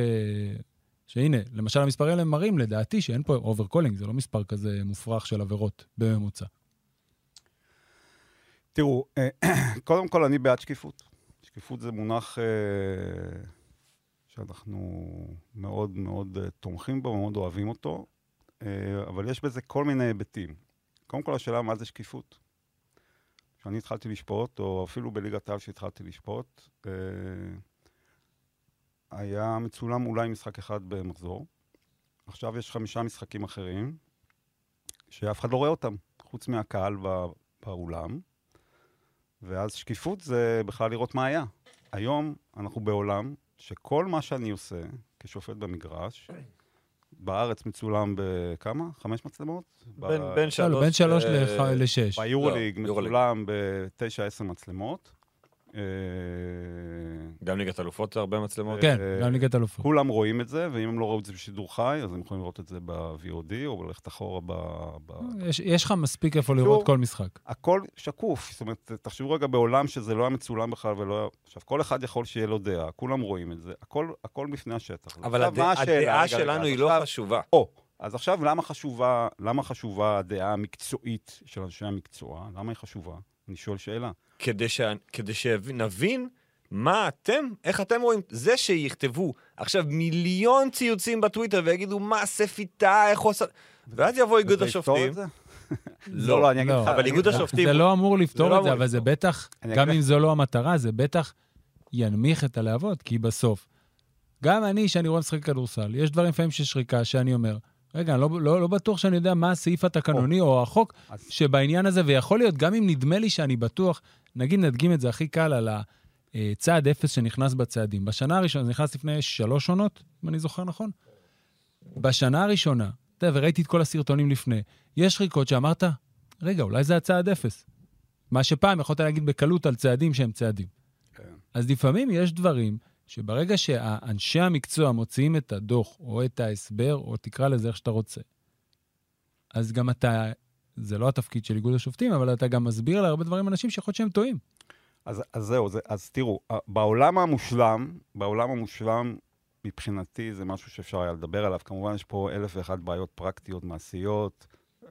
שהנה, למשל המספרים האלה מראים, לדעתי, שאין פה over calling, זה לא מספר כזה מופרך של עבירות בממוצע. תראו, אה, *clears throat* קודם כל אני בעד שקיפות. שקיפות זה מונח אה, שאנחנו מאוד מאוד אה, תומכים בו, מאוד אוהבים אותו, אה, אבל יש בזה כל מיני היבטים. קודם כל השאלה מה זה שקיפות. כשאני התחלתי לשפוט, או אפילו בליגת העל שהתחלתי לשפוט, אה, היה מצולם אולי משחק אחד במחזור. עכשיו יש חמישה משחקים אחרים, שאף אחד לא רואה אותם, חוץ מהקהל בא- באולם. ואז שקיפות זה בכלל לראות מה היה. היום אנחנו בעולם שכל מה שאני עושה כשופט במגרש, בארץ מצולם בכמה? חמש מצלמות? בין- ב- בין לא, שלוש... בין שלוש אה, לח- לשש. ביורוליג לא. מצולם בתשע, עשר מצלמות. אה, גם ליגת אלופות זה הרבה מצלמות. כן, אה, גם ליגת אלופות. כולם רואים את זה, ואם הם לא ראו את זה בשידור חי, אז הם יכולים לראות את זה ב-VOD, או ללכת אחורה ב... ב... יש, יש לך מספיק איפה לראות כל משחק. הכל שקוף. זאת אומרת, תחשבו רגע בעולם שזה לא היה מצולם בכלל ולא היה... עכשיו, כל אחד יכול שיהיה לו דעה, כולם רואים את זה, הכל, הכל בפני השטח. אבל הדעה שלנו היא לא חשובה. או, אז עכשיו למה חשובה, למה חשובה הדעה המקצועית של אנשי המקצוע? למה היא חשובה? שואל שאלה. כדי, ש... כדי שנבין מה אתם, איך אתם רואים, זה שיכתבו עכשיו מיליון ציוצים בטוויטר ויגידו מה ספיתה, איך הוא עושה... ואז יבוא איגוד השופטים. *laughs* לא, לא, אני אגיד לא. לך... אבל איגוד השופטים... זה לא אמור לפתור לא את זה, אבל זה. בטח, גם אם זו לא המטרה, זה בטח ינמיך את הלהבות, כי בסוף, גם אני, שאני רואה משחק כדורסל, יש דברים לפעמים של שריקה שאני אומר, רגע, לא, לא, לא בטוח שאני יודע מה הסעיף התקנוני או, או החוק אז- שבעניין הזה, ויכול להיות, גם אם נדמה לי שאני בטוח, נגיד נדגים את זה הכי קל על הצעד אפס שנכנס בצעדים. בשנה הראשונה, זה נכנס לפני שלוש עונות, אם אני זוכר נכון. בשנה הראשונה, אתה יודע, וראיתי את כל הסרטונים לפני, יש שריקות שאמרת, רגע, אולי זה הצעד אפס. מה שפעם יכולת להגיד בקלות על צעדים שהם צעדים. כן. אז לפעמים יש דברים שברגע שאנשי המקצוע מוציאים את הדוח, או את ההסבר, או תקרא לזה איך שאתה רוצה, אז גם אתה, זה לא התפקיד של איגוד השופטים, אבל אתה גם מסביר להרבה דברים אנשים שיכול להיות שהם טועים. אז, אז זהו, זה, אז תראו, בעולם המושלם, בעולם המושלם, מבחינתי זה משהו שאפשר היה לדבר עליו. כמובן, יש פה אלף ואחת בעיות פרקטיות, מעשיות. אה,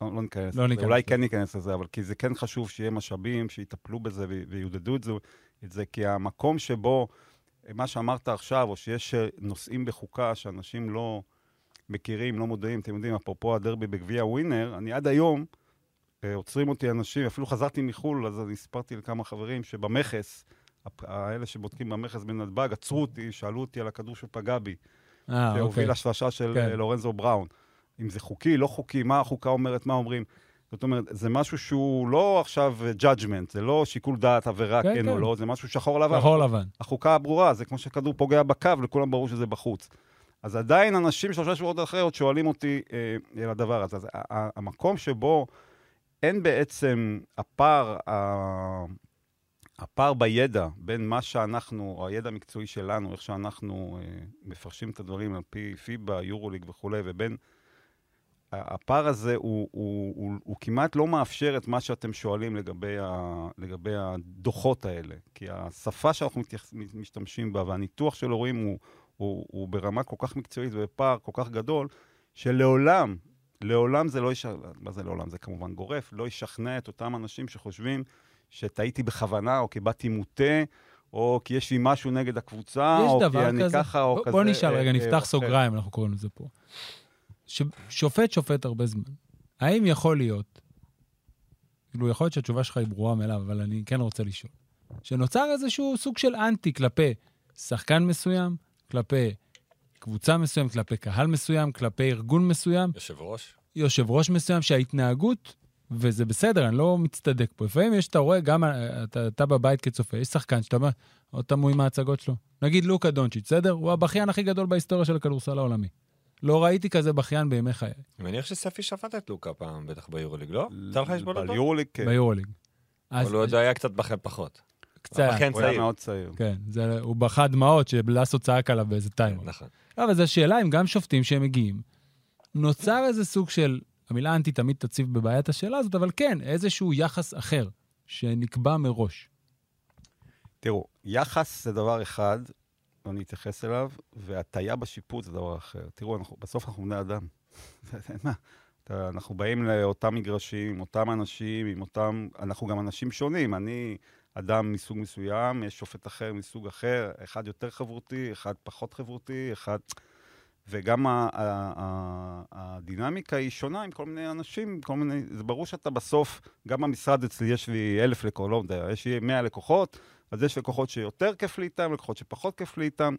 לא, לא ניכנס לא לזה. ניכנס אולי לזה. כן ניכנס לזה, אבל כי זה כן חשוב שיהיה משאבים, שיטפלו בזה ו- ויעודדו את זה, את זה, כי המקום שבו, מה שאמרת עכשיו, או שיש אה, נושאים בחוקה שאנשים לא מכירים, לא מודעים, אתם יודעים, אפרופו הדרבי בגביע ווינר, אני עד היום, אה, עוצרים אותי אנשים, אפילו חזרתי מחו"ל, אז אני סיפרתי לכמה חברים שבמכס, האלה שבודקים במכס בנתב"ג, עצרו אותי, שאלו אותי על הכדור שפגע בי, אה, אוקיי. שהוביל השלשה של כן. לורנזו בראון. אם זה חוקי, לא חוקי, מה החוקה אומרת, מה אומרים. זאת אומרת, זה משהו שהוא לא עכשיו judgment, זה לא שיקול דעת עבירה, כן, כן, כן. או לא, זה משהו שחור לבן. שחור לבן. החוקה הברורה, זה כמו שכדור פוגע בקו, לכולם ברור שזה בחוץ. אז עדיין אנשים שלושה שבועות אחרי עוד שואלים אותי אה, על הדבר הזה. אז ה- ה- המקום שבו אין בעצם הפער, ה- הפער בידע בין מה שאנחנו, או הידע המקצועי שלנו, איך שאנחנו אה, מפרשים את הדברים על פי פיבה, יורוליג וכולי, ובין... הפער הזה הוא, הוא, הוא, הוא כמעט לא מאפשר את מה שאתם שואלים לגבי, ה, לגבי הדוחות האלה. כי השפה שאנחנו מתייחס, משתמשים בה והניתוח של הורים הוא, הוא, הוא ברמה כל כך מקצועית ובפער כל כך גדול, שלעולם, לעולם זה לא ישכנע, מה זה לעולם? זה כמובן גורף, לא ישכנע את אותם אנשים שחושבים שטעיתי בכוונה, או כי באתי מוטה, או כי יש לי משהו נגד הקבוצה, או כי אני כזה. ככה, או בוא- כזה. בוא נשאל אה, רגע, אה, נפתח אחר. סוגריים, אנחנו קוראים לזה פה. ש- שופט הרבה זמן. האם יכול להיות, כאילו, יכול להיות שהתשובה שלך היא ברורה מאליו, אבל אני כן רוצה לשאול, שנוצר איזשהו סוג של אנטי כלפי שחקן מסוים, כלפי קבוצה מסוימת, כלפי קהל מסוים, כלפי ארגון מסוים, יושב ראש? יושב ראש מסוים, שההתנהגות וזה בסדר, אני לא מצטדק פה. לפעמים יש, אתה רואה, גם אתה, אתה בבית כצופה, יש שחקן שאתה אומר, עוד תמוה עם ההצגות שלו. נגיד לוקה דונצ'יץ', בסדר? הוא הבכיין הכי גדול בהיסטוריה של הכדורסל העולמי. לא ראיתי כזה בכיין בימי חיי, אני מניח שספי שפט את לוקה פעם, בטח ביורוליג, לא? יצא לך לשפוט אותו? ביורוליג, כן. ביורוליג. אבל אז הוא עוד היה קצת בכם פחות. קצת, הוא היה. מאוד צעיר. כן, זה, הוא בכה דמעות שבלאסו צעק עליו באיזה טיימר. נכון. לא, אבל זו שאלה אם גם שופטים שהם מגיעים, נוצר איזה סוג של, המילה אנטי תמיד תציב בבעיית השאלה הזאת, אבל כן, איזשהו יחס אחר שנקבע מראש. תראו, יחס זה דבר אחד, ואני אתייחס אליו, והטיה בשיפוט זה דבר אחר. תראו, אנחנו, בסוף אנחנו בני אדם. אין *laughs* מה. אנחנו באים לאותם מגרשים, עם אותם אנשים, עם אותם... אנחנו גם אנשים שונים. אני אדם מסוג מסוים, יש שופט אחר מסוג אחר, אחד יותר חברותי, אחד פחות חברותי, אחד... וגם הדינמיקה היא שונה עם כל מיני אנשים, כל מיני... זה ברור שאתה בסוף, גם במשרד אצלי יש לי אלף לקוחות, לא יודע, יש לי מאה לקוחות, אז יש לקוחות שיותר כיף לי איתם, לקוחות שפחות כיף לי איתם,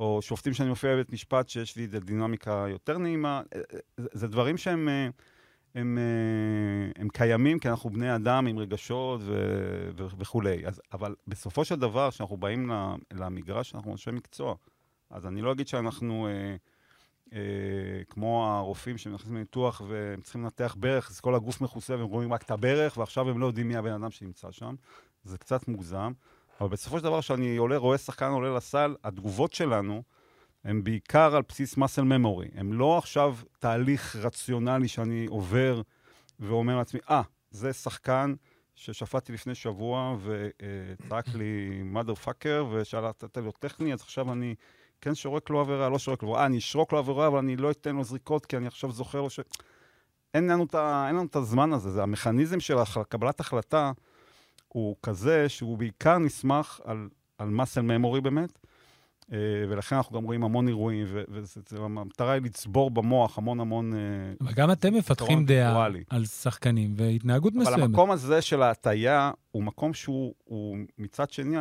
או שופטים שאני מופיע בבית משפט שיש לי איזו דינמיקה יותר נעימה. אה, אה, זה, דברים שהם אה, הם, אה, הם קיימים, כי אנחנו בני אדם עם רגשות ו, ו, וכולי. אז, אבל בסופו של דבר, כשאנחנו באים למגרש, אנחנו אנשי מקצוע. אז אני לא אגיד שאנחנו... אה, כמו הרופאים שנכנסים לניתוח והם צריכים לנתח ברך, אז כל הגוף מכוסה והם רואים רק את הברך, ועכשיו הם לא יודעים מי הבן אדם שנמצא שם. זה קצת מוגזם. אבל בסופו של דבר, כשאני עולה, רואה שחקן עולה לסל, התגובות שלנו הן בעיקר על בסיס muscle memory. הן לא עכשיו תהליך רציונלי שאני עובר ואומר לעצמי, אה, ah, זה שחקן ששפטתי לפני שבוע וצעק לי mother fucker ושאלת לו טכני, אז עכשיו אני כן שורק לו עבירה, לא שורק לו, אה, אני אשרוק לו עבירה, אבל אני לא אתן לו זריקות, כי אני עכשיו זוכר לו ש... אין לנו את, הזמן הזה, זה המכניזם של קבלת החלטה הוא כזה שהוא בעיקר נסמך על, על muscle memory באמת, אה, ולכן אנחנו גם רואים המון אירועים, ו- וזה, זה, המטרה היא לצבור במוח המון המון... אה, אבל גם אתם מפתחים דעה ויזואלי. על שחקנים והתנהגות אבל מסוימת. המקום הזה של ההטייה הוא מקום שהוא, הוא, מצד שני,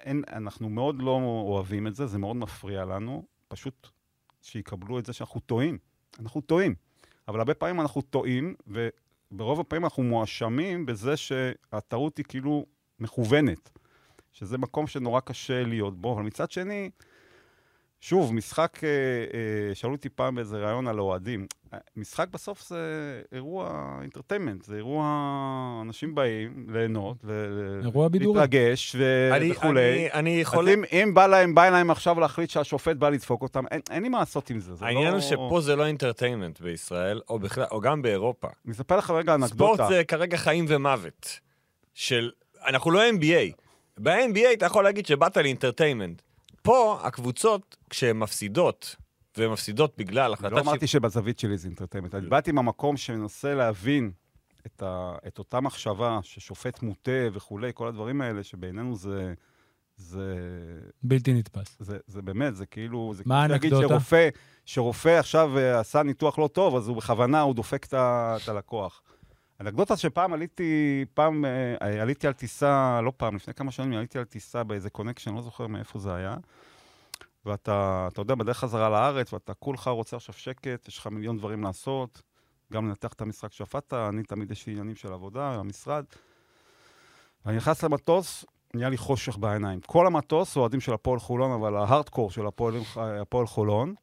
אין, אנחנו מאוד לא אוהבים את זה, זה מאוד מפריע לנו, פשוט שיקבלו את זה שאנחנו טועים. אנחנו טועים. אבל הרבה פעמים אנחנו טועים, וברוב הפעמים אנחנו מואשמים בזה שהטעות היא כאילו מכוונת. שזה מקום שנורא קשה להיות בו, אבל מצד שני, שוב, משחק, אה, אה, שאלו אותי פעם באיזה ראיון על אוהדים. אה, משחק בסוף זה אירוע אינטרטיימנט, זה אירוע, אנשים באים ליהנות, ל- אירוע בידורי. להתרגש ו- אני- וכולי. אני- אני אז יכול... אם, אם בא להם, בא להם עכשיו להחליט שהשופט בא לדפוק אותם, אין, אין לי מה לעשות עם זה. זה העניין לא... הוא שפה זה לא אינטרטיימנט בישראל, או בכלל, או גם באירופה. אני אספר לך רגע ספורט אנקדוטה. זה כרגע חיים ומוות. של... אנחנו לא NBA. ב-NBA אתה יכול להגיד שבאת לאינטרטיימנט. פה הקבוצות, כשהן מפסידות, והן מפסידות בגלל אני החלטה לא אמרתי שבזווית שלי זה entertainment. אני באתי מהמקום שמנסה להבין את, ה, את אותה מחשבה ששופט מוטה וכולי, כל הדברים האלה, שבעינינו זה... זה, בלתי נתפס. זה, זה באמת, זה כאילו... זה מה כאילו להגיד האנקדוטה? שרופא, שרופא עכשיו אה, עשה ניתוח לא טוב, אז הוא בכוונה, הוא דופק את הלקוח. אנקדוטה שפעם עליתי, פעם אה, עליתי על טיסה, לא פעם, לפני כמה שנים עליתי על טיסה באיזה connection, לא זוכר מאיפה זה היה. ואתה, אתה יודע, בדרך חזרה לארץ, ואתה כולך רוצה עכשיו שקט, יש לך מיליון דברים לעשות, גם לנתח את המשחק שפטת, אני תמיד יש לי עניינים של עבודה, המשרד. אני נכנס למטוס, נהיה לי חושך בעיניים. כל המטוס אוהדים של הפועל חולון, אבל ההארדקור של הפועל, הפועל חולון,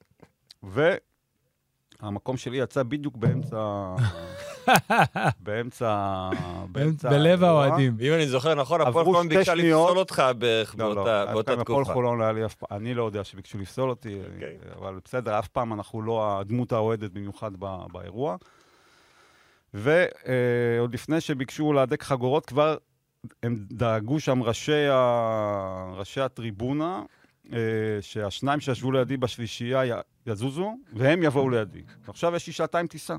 והמקום שלי יצא בדיוק באמצע... *laughs* *laughs* באמצע... *laughs* באמצע בלב. האוהדים. אם אני זוכר נכון, הפועל חולון ביקשה. לפסול אותך בערך לא, באותה לא, באותה הפועל תקופה. חולון לא היה לי אף פעם, אני לא יודע שביקשו לפסול אותי, אוקיי. אבל בסדר, אף פעם אנחנו לא הדמות האוהדת במיוחד באירוע. ועוד לפני שביקשו להדק חגורות, כבר הם דאגו שם ראשי, ה... ראשי הטריבונה, אה, שהשניים שישבו לידי בשלישייה י- יזוזו, והם יבואו לידי. עכשיו יש לי שעתיים טיסה.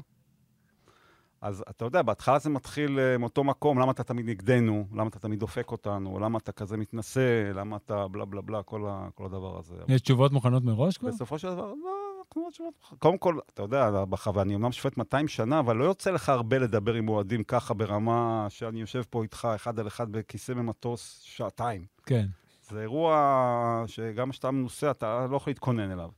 אז אתה יודע, בהתחלה זה מתחיל אה, מאותו מקום, למה אתה תמיד נגדנו, למה אתה תמיד דופק אותנו, למה אתה כזה מתנשא, למה אתה בלה בלה בלה, כל, ה, כל הדבר הזה. יש תשובות מוכנות מראש כבר? בסופו של דבר, לא, כמו תשובות. קודם כל, אתה יודע, בח- ואני אומנם שופט 200 שנה, אבל לא יוצא לך הרבה לדבר עם אוהדים ככה ברמה שאני יושב פה איתך אחד על אחד בכיסא במטוס שעתיים. כן. זה אירוע שגם כשאתה מנוסה, אתה לא יכול להתכונן אליו.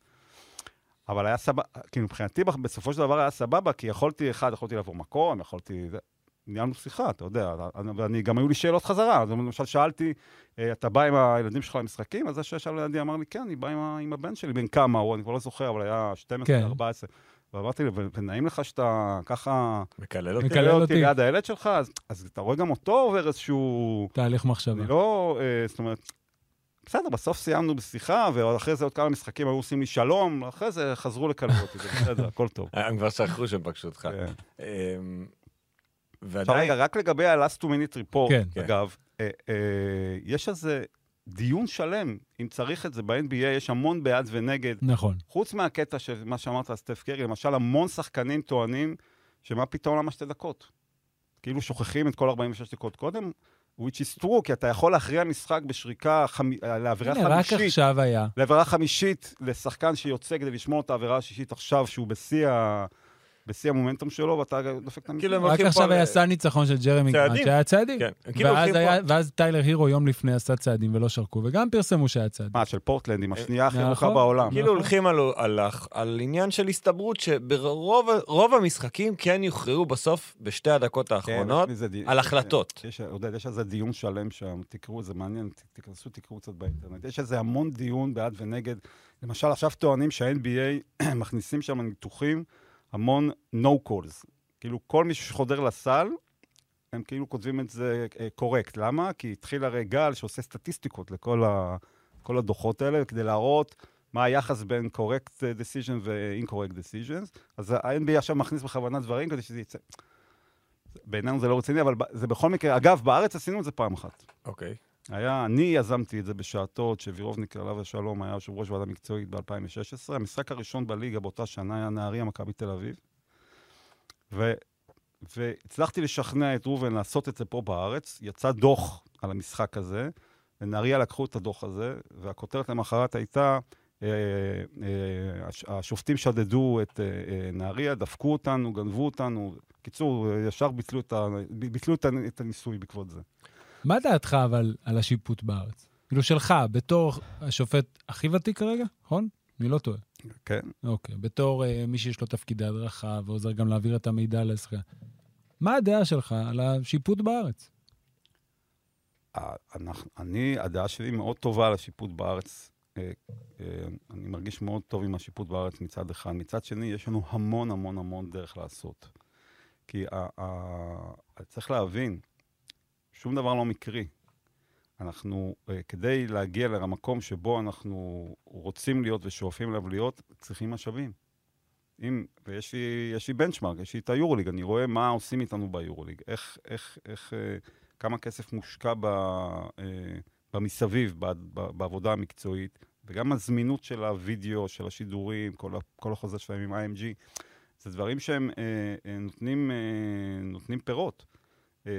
אבל היה סבבה, כאילו מבחינתי בסופו של דבר היה סבבה, כי יכולתי, אחד, יכולתי לעבור מקום, יכולתי... ניהלנו שיחה, אתה יודע, ואני, גם היו לי שאלות חזרה. אז למשל שאלתי, אה, אתה בא עם הילדים שלך למשחקים? אז זה שישב לידי אמר לי, כן, אני בא עם, ה- עם הבן שלי, בן כמה הוא, אני כבר לא זוכר, אבל היה 12, כן. 14. ואמרתי לו, "ו- ונעים לך שאתה ככה... מקלל אותי. מקלל אותי. ליד הילד שלך, אז, אז אתה רואה גם אותו עובר איזשהו... תהליך מחשבה. אני לא... אה, זאת אומרת, בסדר, בסוף סיימנו בשיחה, ואחרי זה עוד כמה משחקים היו עושים לי שלום, אחרי זה חזרו לקלל אותי, זה בסדר, הכל טוב. *laughs* הם כבר שכחו שהם פגשו אותך. כן. אמ, עכשיו ועדיין, רגע, רק לגבי ה-last two minute report, כן. כן. אגב, אה, אה, יש איזה דיון שלם, אם צריך את זה ב-NBA, יש המון בעד ונגד. נכון. חוץ מהקטע של מה שאמרת על סטף קרי, למשל, המון שחקנים טוענים שמה פתאום למה שתי דקות? כאילו שוכחים את כל 46 דקות קודם, which is true, כי אתה יכול להכריע משחק בשריקה חמ... אה, לעבירה הנה, רק חמישית. עכשיו היה. לעבירה חמישית לשחקן שיוצא כדי לשמור את העבירה השישית עכשיו, שהוא בשיא, ה... בשיא המומנטום שלו, ואתה דופק את המשחק. כאילו רק עכשיו היה סל ניצחון של ג'רמי. גרנט, שהיה צעדים. כן, כאילו ואז, טיילר הירו יום לפני עשה צעדים ולא שרקו, וגם פרסמו שהיה צעדים. מה, של פורטלנד, עם השנייה הכי ארוכה נכון. בעולם. כאילו נכון. הולכים על, עניין של הסתברות שברוב רוב המשחקים כן יוכרעו בסוף בשתי הדקות האחרונות כן, די- על החלטות. יש, עודד, יש על זה דיון שלם שם, תקראו, זה מעניין, תיכנסו, תקראו קצת באינטרנט. יש על זה המון דיון בעד ונגד. למשל, עכשיו טוענים שה-NBA *clears throat* מכניסים שם ניתוחים, המון no calls. כאילו, כל מי שחודר לסל, הם כאילו כותבים את זה קורקט. למה? כי התחיל הרי גל שעושה סטטיסטיקות לכל ה, כל הדוחות האלה, כדי להראות מה היחס בין correct decision ו-incorrect decisions. אז ה-NBA עכשיו מכניס בכוונה דברים כדי שזה יצא. בעינינו זה לא רציני, אבל זה בכל מקרה, אגב, בארץ עשינו את זה פעם אחת. אוקיי. היה, אני יזמתי את זה בשעתו, עוד שווירובניק, עליו השלום, היה יושב ראש ועדה מקצועית ב-2016. המשחק הראשון בליגה באותה שנה היה נהריה, מכבי תל אביב. ו, והצלחתי לשכנע את ראובן לעשות את זה פה בארץ. יצא דוח על המשחק הזה, ונהריה לקחו את הדוח הזה, והכותרת למחרת הייתה, אה, אה, הש- השופטים שדדו את אה, אה, נהריה, דפקו אותנו, גנבו אותנו. בקיצור, אה, ישר ביטלו את, ה, ביטלו את הניסוי בעקבות זה. מה דעתך אבל על השיפוט בארץ? כאילו שלך, בתור השופט הכי ותיק כרגע, נכון? אני לא טועה. כן. אוקיי, בתור אה, מי שיש לו תפקידי הדרכה ועוזר גם להעביר את המידע לשחקן. מה הדעה שלך על השיפוט בארץ? ה- אנחנו, אני, הדעה שלי מאוד טובה על השיפוט בארץ. אה, אה, אני מרגיש מאוד טוב עם השיפוט בארץ מצד אחד. מצד שני, יש לנו המון המון המון דרך לעשות. כי ה, ה, צריך להבין, שום דבר לא מקרי. אנחנו, אה, כדי להגיע למקום שבו אנחנו רוצים להיות ושואפים אליו להיות, צריכים משאבים. אם, ויש לי, יש לי בנצ'מארק, יש לי את היורוליג, אני רואה מה עושים איתנו ביורוליג, איך, איך, איך, אה, כמה כסף מושקע ב, אה, במסביב, ב, ב, בעבודה המקצועית, וגם הזמינות של הווידאו, של השידורים, כל, כל החוזה שלהם עם IMG, זה דברים שהם נותנים, נותנים פירות. אה,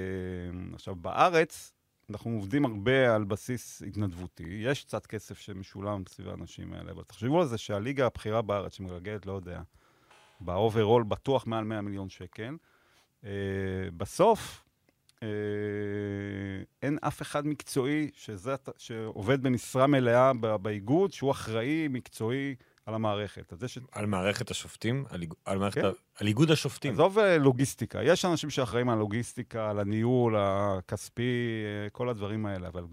עכשיו, בארץ, אנחנו עובדים הרבה על בסיס התנדבותי. יש קצת כסף שמשולם סביב האנשים האלה, אבל תחשבו על זה שהליגה הבכירה בארץ, שמגלגלת, לא יודע, ב overall בטוח מעל 100 מיליון שקל, אה, בסוף אה, אין אף אחד מקצועי שזה, שעובד במשרה מלאה באיגוד, שהוא אחראי מקצועי על המערכת. אז יש את על מערכת השופטים? על, איג- על, מערכת כן. ה... על איגוד השופטים? עזוב אה, לוגיסטיקה, יש אנשים שאחראים על לוגיסטיקה, על הניהול הכספי, אה, כל הדברים האלה, אבל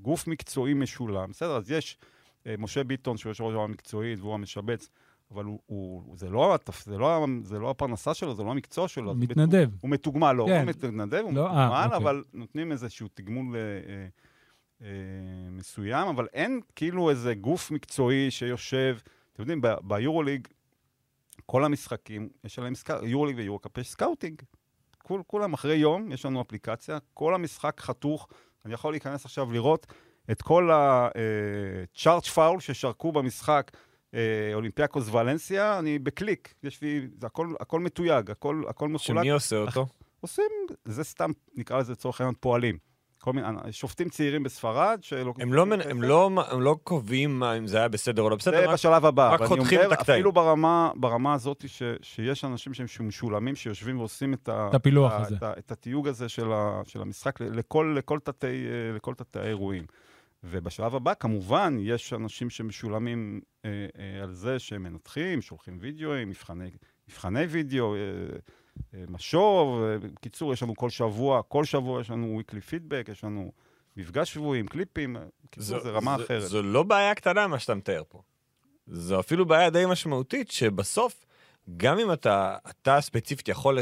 גוף מקצועי משולם, בסדר, אז יש אה, משה ביטון, שהוא יושב ראש הוועדה המקצועית והוא המשבץ, אבל הוא, הוא, זה, לא, התפ- זה, לא, זה לא הפרנסה שלו, זה לא המקצוע שלו. הוא מתנדב. הוא מתוגמל, לא, כן. הוא מתנדב, הוא לא, מתוגמל, אוקיי. אבל נותנים איזשהו תגמול אה, אה, מסוים, אבל אין כאילו איזה גוף מקצועי שיושב, אתם יודעים, ביורוליג, כל המשחקים, יש עליהם scouting, יורוליג ויורקאפ, יש scouting. כול, כולם אחרי יום, יש לנו אפליקציה, כל המשחק חתוך, אני יכול להיכנס עכשיו לראות את כל ה-charge foul ששרקו במשחק אה, אולימפיאקוס ולנסיה, אני בקליק, יש לי, זה הכל, הכל מתויג, הכל, הכל מחולק. שמי עושה אותו? עושים, זה סתם, נקרא לזה לצורך העניין פועלים. כל מיני, שופטים צעירים בספרד, שלא... הם לא, מנ- הם, לא, הם לא קובעים מה, אם זה היה בסדר או לא בסדר, זה רק בשלב הבא. רק חותכים אומר, את הקטעים. אפילו ברמה, ברמה הזאת ש, שיש אנשים שהם משולמים, שיושבים ועושים את, ה, את הפילוח ה- הזה. את, ה, את התיוג הזה של, ה, של המשחק לכל, לכל, תתי, אה, לכל תתי האירועים. ובשלב הבא, כמובן, יש אנשים שמשולמים אה, אה, על זה שהם מנתחים, שולחים וידאוים, מבחני, מבחני וידאו, אה, אה, משוב. אה, בקיצור, יש לנו כל שבוע, כל שבוע יש לנו weekly פידבק, יש לנו מפגש שבועי עם קליפים. אה, בקיצור, זה רמה זו- אחרת. זו לא בעיה קטנה מה שאתה מתאר פה. זו אפילו בעיה די משמעותית, שבסוף, גם אם אתה, אתה ספציפית יכול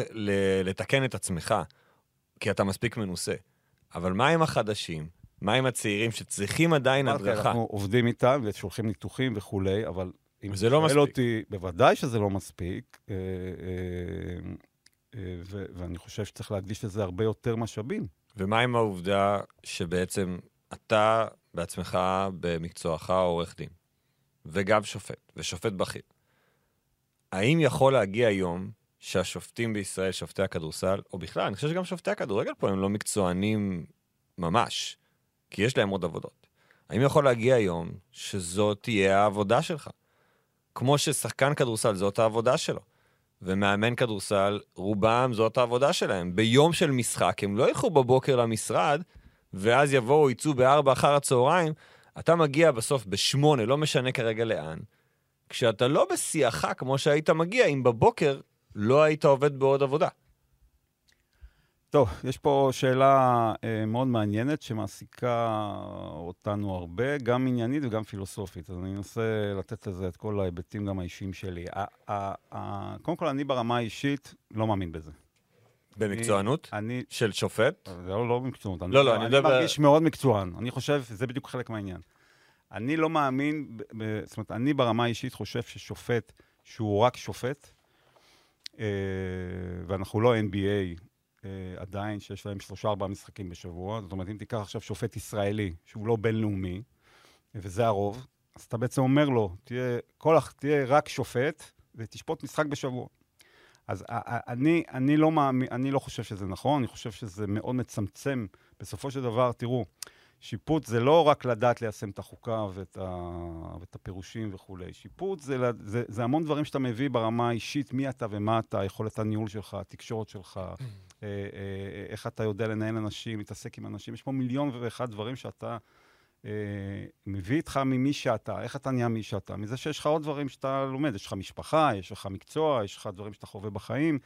לתקן את עצמך, כי אתה מספיק מנוסה, אבל מה עם החדשים? מה עם הצעירים שצריכים עדיין הדרכה? אנחנו עובדים איתם ושולחים ניתוחים וכולי, אבל אם זה לא מספיק. אותי, בוודאי שזה לא מספיק, אה, אה, אה, ו- ואני חושב שצריך להקדיש לזה הרבה יותר משאבים. ומה עם העובדה שבעצם אתה בעצמך במקצועך עורך דין, וגם שופט, ושופט בכיר. האם יכול להגיע יום שהשופטים בישראל, שופטי הכדורסל, או בכלל, אני חושב שגם שופטי הכדורגל פה הם לא מקצוענים ממש, כי יש להם עוד עבודות. האם יכול להגיע יום שזאת תהיה העבודה שלך? כמו ששחקן כדורסל זאת העבודה שלו. ומאמן כדורסל, רובם זאת העבודה שלהם. ביום של משחק, הם לא ילכו בבוקר למשרד, ואז יבואו, יצאו בארבע אחר הצהריים. אתה מגיע בסוף בשמונה, לא משנה כרגע לאן, כשאתה לא בשיאך כמו שהיית מגיע אם בבוקר לא היית עובד בעוד עבודה. טוב, יש פה שאלה אה, מאוד מעניינת שמעסיקה אותנו הרבה, גם עניינית וגם פילוסופית. אז אני אנסה לתת לזה את כל ההיבטים גם האישיים שלי. ה- ה- ה- קודם כל, אני ברמה האישית לא מאמין בזה. במקצוענות אני... של שופט. זה לא, לא במקצוענות. לא, לא, אני אני מדבר- מרגיש מאוד מקצוען. אני חושב שזה בדיוק חלק מהעניין. אני לא מאמין, ב- ב- זאת אומרת, אני ברמה האישית חושב ששופט שהוא רק שופט, אה, ואנחנו לא NBA עדיין, שיש להם שלושה-ארבעה משחקים בשבוע, זאת אומרת, אם תיקח עכשיו שופט ישראלי, שהוא לא בינלאומי, וזה הרוב, אז אתה בעצם אומר לו, תהיה, כל, תהיה רק שופט ותשפוט משחק בשבוע. אז אני, אני, לא מאמין, אני לא חושב שזה נכון, אני חושב שזה מאוד מצמצם. בסופו של דבר, תראו, שיפוט זה לא רק לדעת ליישם את החוקה ואת, ה, ואת הפירושים וכולי. שיפוט זה, זה, זה המון דברים שאתה מביא ברמה האישית, מי אתה ומה אתה, יכולת הניהול שלך, התקשורת שלך, אה, אה, איך אתה יודע לנהל אנשים, להתעסק עם אנשים. יש פה מיליון ואחד דברים שאתה אה, מביא איתך ממי שאתה, איך אתה נהיה מי שאתה, מזה שיש לך עוד דברים שאתה לומד, יש לך משפחה, יש לך מקצוע, יש לך דברים שאתה חווה בחיים.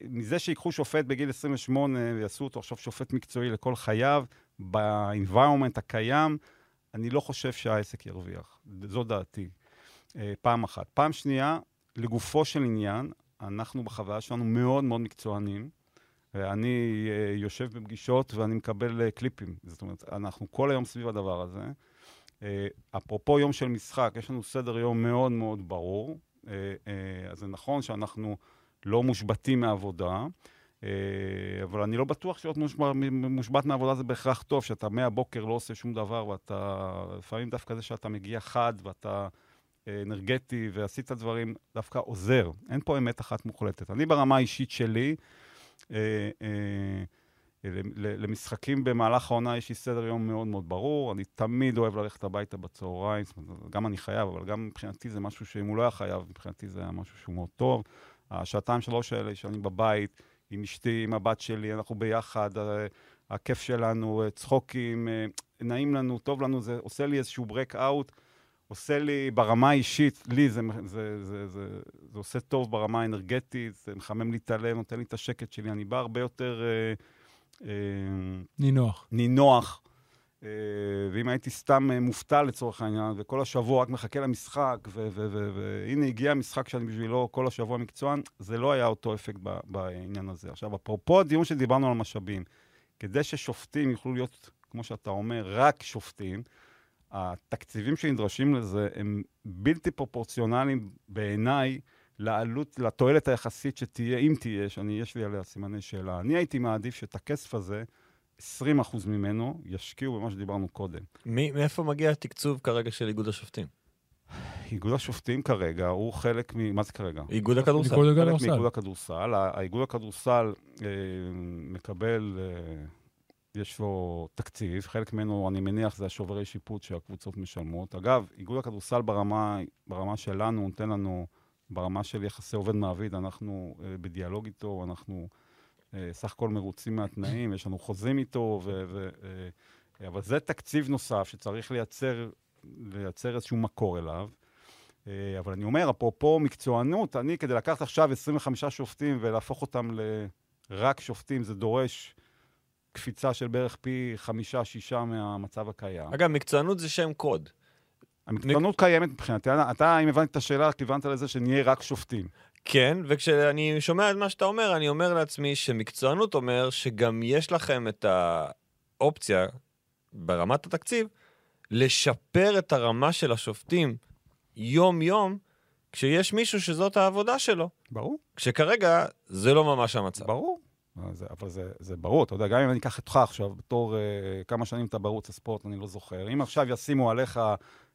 מזה שיקחו שופט בגיל 28 ויעשו אותו עכשיו שופט מקצועי לכל חייו, ב-environment הקיים, אני לא חושב שהעסק ירוויח. זו דעתי. אה, פעם אחת. פעם שנייה, לגופו של עניין, אנחנו בחוויה שלנו מאוד מאוד מקצוענים. ואני אה, יושב בפגישות ואני מקבל אה, קליפים. זאת אומרת, אנחנו כל היום סביב הדבר הזה. אה, אפרופו יום של משחק, יש לנו סדר יום מאוד מאוד ברור. אז זה נכון שאנחנו לא מושבתים מעבודה, אבל אני לא בטוח להיות מושבע, מושבת מעבודה זה בהכרח טוב, שאתה מהבוקר לא עושה שום דבר, ואתה, לפעמים דווקא זה שאתה מגיע חד ואתה אנרגטי ועשית דברים, דווקא עוזר. אין פה אמת אחת מוחלטת. אני ברמה האישית שלי, למשחקים במהלך העונה יש לי סדר יום מאוד מאוד ברור, אני תמיד אוהב ללכת הביתה בצהריים, גם אני חייב, אבל גם מבחינתי זה משהו שאם הוא לא היה חייב, מבחינתי זה היה משהו שהוא מאוד טוב. השעתיים שלוש האלה שאני בבית, עם אשתי, עם הבת שלי, אנחנו ביחד, אה, הכיף שלנו, אה, צחוקים, אה, נעים לנו, טוב לנו, זה עושה לי איזשהו ברק אאוט, עושה לי ברמה האישית, לי זה, זה, זה, זה, זה עושה טוב ברמה האנרגטית, זה מחמם לי את הלב, נותן לי את השקט שלי, אני בא הרבה יותר אה, אה, נינוח. נינוח. אה, ואם הייתי סתם מופתע לצורך העניין, וכל השבוע רק מחכה למשחק, והנה הגיע המשחק שאני בשבילו כל השבוע מקצוען, זה לא היה אותו אפקט בעניין הזה. עכשיו, אפרופו הדיון שדיברנו על משאבים, כדי ששופטים יוכלו להיות, כמו שאתה אומר, רק שופטים, התקציבים שנדרשים לזה הם בלתי פרופורציונליים בעיניי לעלות, לתועלת היחסית שתהיה, אם תהיה, שאני, יש לי עליה סימני שאלה. אני הייתי מעדיף שאת הכסף הזה, 20% ממנו, ישקיעו במה שדיברנו קודם. מי, מאיפה מגיע התקצוב כרגע של איגוד השופטים? איגוד השופטים כרגע הוא חלק מ... מה זה כרגע? איגוד הכדורסל. איגוד חלק הכדורסל. מאיגוד הכדורסל. האיגוד הכדורסל אה, מקבל, אה, יש לו תקציב, חלק ממנו, אני מניח, זה השוברי שיפוט שהקבוצות משלמות. אגב, איגוד הכדורסל ברמה, ברמה שלנו, נותן לנו, ברמה של יחסי עובד-מעביד, אנחנו אה, בדיאלוג איתו, אנחנו אה, סך הכל מרוצים מהתנאים, יש לנו חוזים איתו, ו, ו, אה, אבל זה תקציב נוסף שצריך לייצר, לייצר איזשהו מקור אליו. אה, אבל אני אומר, אפרופו מקצוענות, אני, כדי לקחת עכשיו 25 שופטים ולהפוך אותם לרק שופטים, זה דורש קפיצה של בערך פי חמישה-שישה מהמצב הקיים. אגב, מקצוענות זה שם קוד. המקצוענות קיימת מבחינתי. אתה, אם הבנתי את השאלה, כיוונת לזה שנהיה רק שופטים. כן, וכשאני שומע את מה שאתה אומר, אני אומר לעצמי שמקצוענות אומר שגם יש לכם את האופציה ברמת התקציב לשפר את הרמה של השופטים יום-יום, כשיש מישהו שזאת העבודה שלו. ברור. כשכרגע זה לא ממש המצב. ברור. זה, אבל זה, זה ברור, אתה יודע, גם אם אני אקח אותך עכשיו, בתור uh, כמה שנים אתה בערוץ הספורט, אני לא זוכר. אם עכשיו ישימו עליך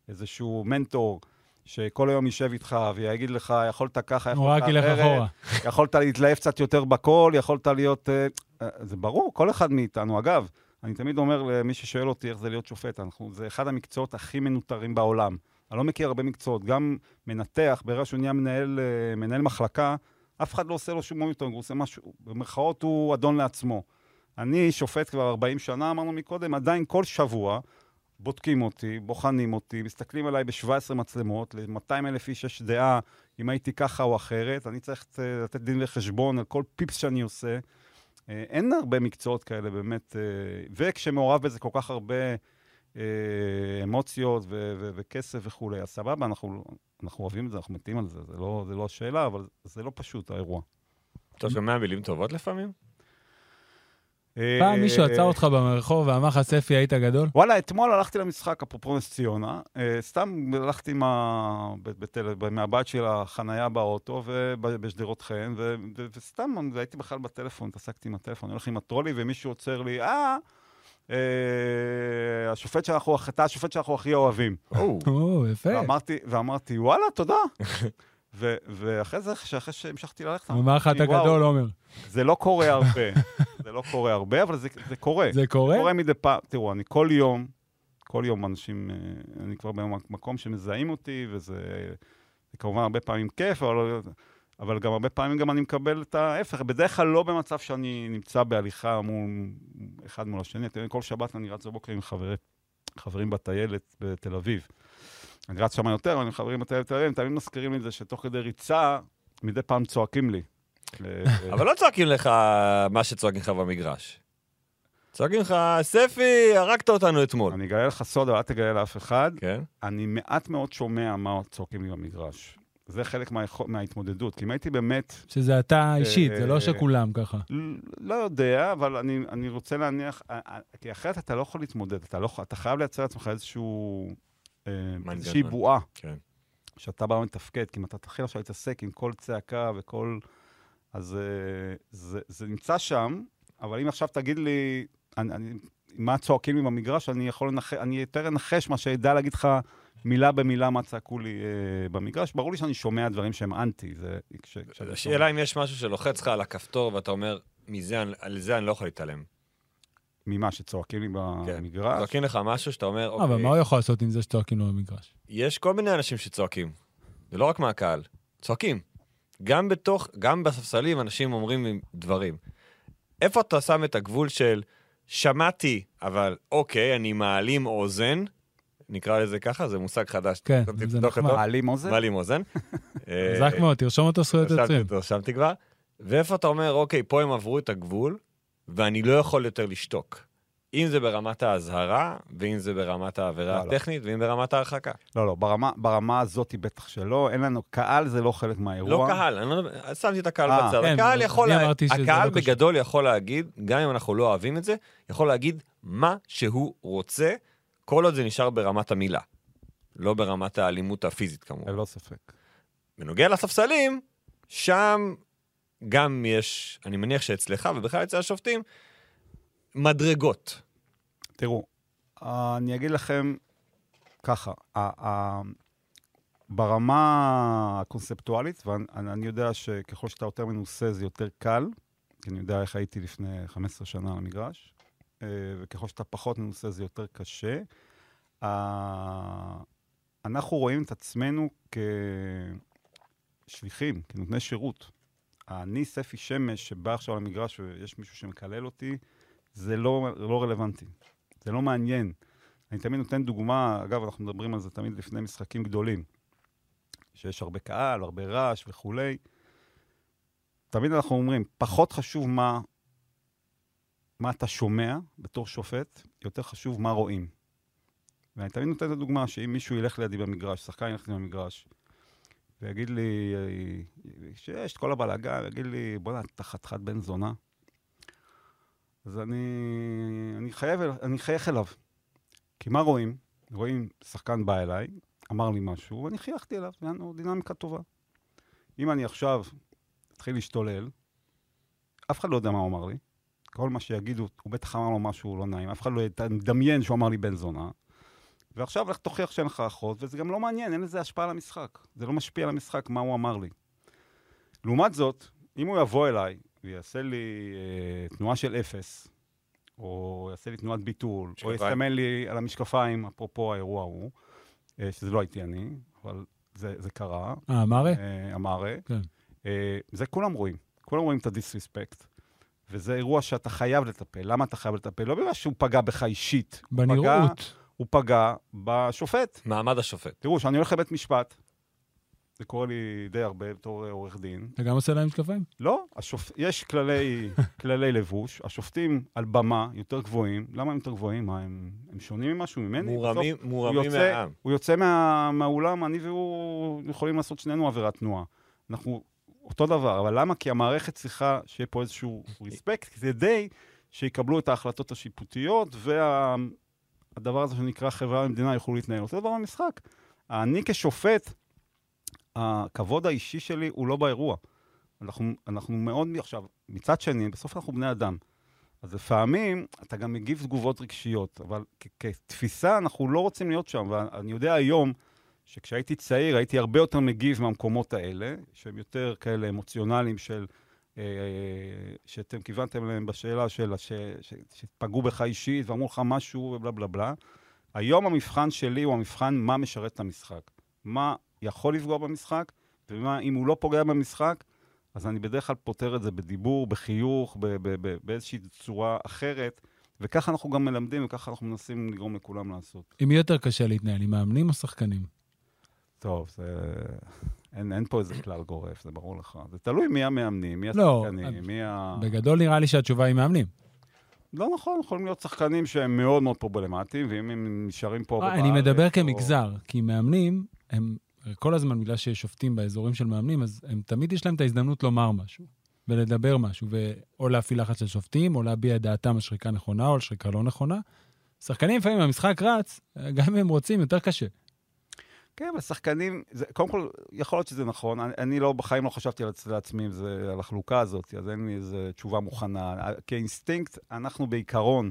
איזשהו מנטור, שכל היום יישב איתך ויגיד לך, יכולת ככה, יכולת אחרת, *laughs* יכולת להתלהב קצת יותר בקול, יכולת להיות... Uh, זה ברור, כל אחד מאיתנו. אגב, אני תמיד אומר למי ששואל אותי איך זה להיות שופט, אנחנו, זה אחד המקצועות הכי מנוטרים בעולם. אני לא מכיר הרבה מקצועות. גם מנתח, ברגע שהוא נהיה מנהל, מנהל מחלקה, אף אחד לא עושה לו שום monitoring, הוא עושה משהו, במרכאות הוא אדון לעצמו. אני שופט כבר 40 שנה, אמרנו מקודם, עדיין כל שבוע בודקים אותי, בוחנים אותי, מסתכלים עליי ב-17 מצלמות, ל-200 אלף איש יש דעה אם הייתי ככה או אחרת, אני צריך אה, לתת דין וחשבון על כל פיפס שאני עושה. אה, אין הרבה מקצועות כאלה באמת, וכשמעורב בזה כל כך הרבה אה, אמוציות ו- ו- וכסף וכולי. אז סבבה, אנחנו, אנחנו אוהבים את זה, אנחנו מתים על זה, זה לא, זה לא השאלה, אבל זה לא פשוט, האירוע. אתה שומע מילים טובות לפעמים? פעם מישהו עצר אותך ברחוב ואמר לך, ספי, היית גדול? וואלה, אתמול הלכתי למשחק, אפרופו נס ציונה. אה, סתם הלכתי. מהבית של החנייה באוטו בשדרות חן. וסתם הייתי בכלל בטלפון, התעסקתי עם הטלפון, אני הולך עם הטרולי, ומישהו עוצר לי, אה... אה, השופט שאנחנו, אתה השופט שאנחנו הכי אוהבים. או, יפה. ואמרתי, וואלה, תודה. ואחרי זה, אחרי שהמשכתי ללכת, הוא אמר לך, אתה גדול, עומר. זה לא קורה הרבה. *laughs* זה לא קורה הרבה, אבל זה קורה. זה קורה? זה קורה מדי פעם. תראו, אני כל יום, כל יום אנשים, אה, אני כבר במקום שמזהים אותי, וזה כמובן הרבה פעמים כיף, אבל... אבל גם הרבה פעמים גם אני מקבל את ההפך. בדרך כלל לא במצב שאני נמצא בהליכה מול, אחד מול השני. אתם יודעים, כל שבת אני רץ בבוקר עם חברים, חברים בטיילת בתל אביב. אני רץ שם יותר, אבל עם חברים בטיילת בתל אביב, תמיד מזכירים לי את זה שתוך כדי ריצה, מדי פעם צועקים לי. *laughs* אבל לא צועקים לך מה שצועקים לך במגרש. צועקים לך, ספי, הרגת אותנו אתמול. אני אגלה לך סוד, אבל אל תגלה לאף אחד. כן. אני מעט מאוד שומע מה צועקים לי במגרש. זה חלק מה, מההתמודדות. כי אם הייתי באמת... שזה אתה אישית, זה לא אה, שכולם ככה. לא יודע, אבל אני, אני רוצה להניח... אה, אה, כי אחרת אתה לא יכול להתמודד, אתה, לא, אתה חייב לייצר לעצמך איזשהו... איזושהי בועה. כן. שאתה בא ומתפקד, כי אם אתה תתחיל עכשיו להתעסק עם כל צעקה וכל... אז זה, זה נמצא שם, אבל אם עכשיו תגיד לי, אני, אני, מה צועקים לי במגרש, אני יכול לנחש, אני יותר אנחש מה שידע להגיד לך מילה במילה מה צעקו לי אה, במגרש. ברור לי שאני שומע דברים שהם אנטי. זה... כש, השאלה אם יש משהו שלוחץ לך על הכפתור ואתה אומר, מזה, על זה אני לא יכול להתעלם. ממה שצועקים לי כן. במגרש? צועקים לך משהו שאתה אומר, אוקיי... אבל מה הוא יכול לעשות עם זה שצועקים לו במגרש? יש כל מיני אנשים שצועקים. זה לא רק מהקהל. צועקים. גם בתוך, גם בספסלים אנשים אומרים דברים. איפה אתה שם את הגבול של שמעתי, אבל אוקיי, אני מעלים אוזן, נקרא לזה ככה, זה מושג חדש. כן, זה נחמד. מעלים אוזן? מעלים אוזן. *laughs* חזק מאוד, תרשום אותו זכויות יוצרים. רשמתי כבר. ואיפה אתה אומר, אוקיי, פה הם עברו את הגבול, ואני לא יכול יותר לשתוק. אם זה ברמת האזהרה, ואם זה ברמת העבירה לא, לא. הטכנית, לא. ואם ברמת ההרחקה. לא, לא, ברמה, ברמה הזאת בטח שלא. אין לנו, קהל זה לא חלק מהאירוע. לא קהל, אני לא, שמתי את הקהל אה, בצד. כן, הקהל יכול, לה... הקהל לא בגדול קשור. יכול להגיד, גם אם אנחנו לא אוהבים את זה, יכול להגיד מה שהוא רוצה, כל עוד זה נשאר ברמת המילה, לא ברמת האלימות הפיזית כמובן. ללא ספק. בנוגע לספסלים, שם גם יש, אני מניח שאצלך ובכלל אצל השופטים, מדרגות. תראו, אני אגיד לכם ככה, ברמה הקונספטואלית, ואני יודע שככל שאתה יותר מנוסה זה יותר קל, כי אני יודע איך הייתי לפני 15 שנה על המגרש, וככל שאתה פחות מנוסה זה יותר קשה. אנחנו רואים את עצמנו כשליחים, כנותני שירות. אני, ספי שמש, שבא עכשיו למגרש ויש מישהו שמקלל אותי, זה לא, לא רלוונטי. זה לא מעניין. אני תמיד נותן דוגמה, אגב, אנחנו מדברים על זה תמיד לפני משחקים גדולים. שיש הרבה קהל, הרבה רעש וכולי. תמיד אנחנו אומרים, פחות חשוב מה, מה אתה שומע בתור שופט, יותר חשוב מה רואים. ואני תמיד נותן את הדוגמה שאם מישהו ילך לידי במגרש, שחקן ילך לידי במגרש, ויגיד לי, שיש את כל הבלאגן, ויגיד לי, בוא'נה, אתה חתיכת בן זונה. אז אני, אני, חייב, אני חייך אליו. כי מה רואים? רואים שחקן בא אליי, אמר לי משהו, ואני חייכתי אליו, היה דינמיקה טובה. אם אני עכשיו אתחיל להשתולל, אף אחד לא יודע מה הוא אמר לי. כל מה שיגידו, הוא בטח אמר לו משהו לא נעים, אף אחד לא ידמיין שהוא אמר לי בן זונה. ועכשיו לך תוכיח שאין לך אחות, וזה גם לא מעניין, אין לזה השפעה על המשחק. זה לא משפיע על המשחק מה הוא אמר לי. לעומת זאת, אם הוא יבוא אליי ויעשה לי אה, תנועה של אפס, או יעשה לי תנועת ביטול, או יסמן לי על המשקפיים, אפרופו האירוע ההוא, אה, שזה לא הייתי אני, אבל זה, זה קרה. אה, אמרה? אה, אמרה. כן. אה, זה כולם רואים. כולם רואים את הדיסרספקט. וזה אירוע שאתה חייב לטפל. למה אתה חייב לטפל? לא בגלל שהוא פגע בך אישית. בנראות. הוא פגע בשופט. מעמד השופט. תראו, כשאני הולך לבית משפט, זה קורה לי די הרבה בתור אה, עורך דין. אתה גם עושה להם משקפיים? לא, השופ... יש כללי, *laughs* כללי לבוש, השופטים על במה יותר גבוהים. למה הם יותר גבוהים? מה, הם, הם שונים ממשהו ממני? מורמים, בסוף, מורמים הוא יוצא, מהעם. הוא יוצא מה, מהאולם, אני והוא יכולים לעשות שנינו עבירת תנועה. אנחנו אותו דבר, אבל למה? כי המערכת צריכה שיהיה פה איזשהו ריספקט, כדי שיקבלו את ההחלטות השיפוטיות, והדבר הזה שנקרא חברה ומדינה יוכלו להתנהל. אותו דבר במשחק. אני כשופט, הכבוד האישי שלי הוא לא באירוע. אנחנו, אנחנו מאוד, עכשיו, מצד שני, בסוף אנחנו בני אדם. אז לפעמים אתה גם מגיב תגובות רגשיות, אבל כ- כתפיסה אנחנו לא רוצים להיות שם. ואני יודע היום שכשהייתי צעיר הייתי הרבה יותר מגיב מהמקומות האלה, שהם יותר כאלה אמוציונליים של, אה, שאתם כיוונתם להם בשאלה של, ש, ש, שפגעו בך אישית ואמרו לך משהו ובלה בלה בלה. היום המבחן שלי הוא המבחן מה משרת את המשחק. מה יכול לפגוע במשחק, ומה אם הוא לא פוגע במשחק, אז אני בדרך כלל פותר את זה בדיבור, בחיוך, ב- ב- ב- באיזושהי צורה אחרת, וככה אנחנו גם מלמדים, וככה אנחנו מנסים לגרום לכולם לעשות. עם מי יותר קשה להתנהל, עם מאמנים או שחקנים? טוב, זה... אין, אין פה איזה כלל גורף, זה ברור לך. זה תלוי מי המאמנים, מי לא, השחקנים, מי ה... בגדול נראה לי שהתשובה היא מאמנים. לא נכון, יכולים להיות שחקנים שהם מאוד מאוד פרובלמטיים, ואם הם נשארים פה אה, בארץ... אני מדבר או- כמגזר, כי מאמנים, הם כל הזמן, בגלל שיש שופטים באזורים של מאמנים, אז הם תמיד יש להם את ההזדמנות לומר משהו, ולדבר משהו, או להפעיל לחץ של שופטים, או להביע את דעתם על שריקה נכונה או על שריקה לא נכונה. שחקנים לפעמים, המשחק רץ, גם אם הם רוצים, יותר קשה. כן, אבל שחקנים, זה, קודם כל, יכול להיות שזה נכון. אני, אני לא, בחיים לא חשבתי על, לעצמי זה, על החלוקה הזאת, אז אין לי איזו תשובה מוכנה. כאינסטינקט, אנחנו בעיקרון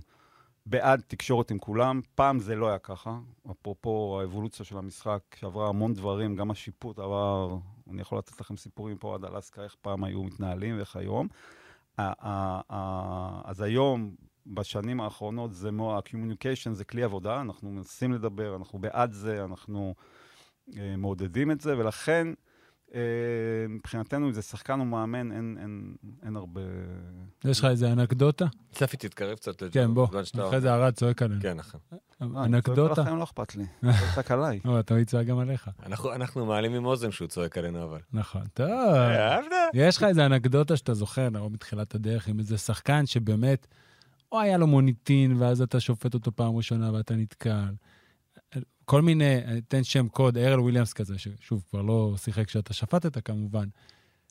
בעד תקשורת עם כולם. פעם זה לא היה ככה. אפרופו האבולוציה של המשחק, שעברה המון דברים, גם השיפוט עבר, אני יכול לתת לכם סיפורים פה עד אלסקה, איך פעם היו מתנהלים ואיך היום. אז היום, בשנים האחרונות, זה ה-communication זה כלי עבודה, אנחנו מנסים לדבר, אנחנו בעד זה, אנחנו אה, מעודדים את זה, ולכן אה, מבחינתנו, אם זה שחקן או מאמן, אין, אין, אין הרבה... יש לך איזה אנקדוטה? צפי, תתקרב קצת. כן, בוא, אחרי זה ארד צועק עלינו. כן, נכון. אנקדוטה? לכם לא אכפת לי, *laughs* צועק עליי. או, אתה יצעק גם עליך. אנחנו- אנחנו מעלים עם אוזן שהוא צועק עלינו, אבל. נכון. טוב. יש לך איזה אנקדוטה שאתה זוכר, או מתחילת הדרך, עם איזה שחקן שבאמת, או היה לו מוניטין, ואז אתה שופט אותו פעם ראשונה ואתה נתקל. כל מיני, אני אתן שם קוד, ארל וויליאמס כזה, ששוב, כבר לא שיחק כשאתה שפטת כמובן,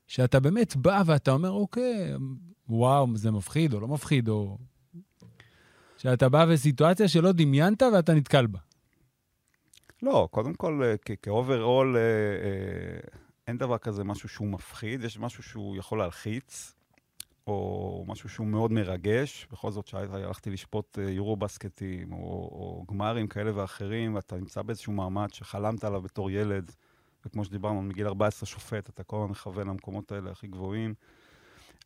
שאתה באמת בא ואתה אומר, אוקיי, וואו, זה מפחיד או לא מפחיד, או... שאתה בא בסיטואציה שלא דמיינת ואתה נתקל בה. לא, קודם כל, אה, כ overall, אה, אה, אין דבר כזה משהו שהוא מפחיד, יש משהו שהוא יכול להלחיץ, או משהו שהוא מאוד מרגש. בכל זאת, שהלכתי לשפוט אה, יורובאסקטים, או, או גמרים כאלה ואחרים, ואתה נמצא באיזשהו מעמד שחלמת עליו בתור ילד, וכמו שדיברנו, מגיל 14 שופט, אתה כל הזמן מכוון למקומות האלה הכי גבוהים.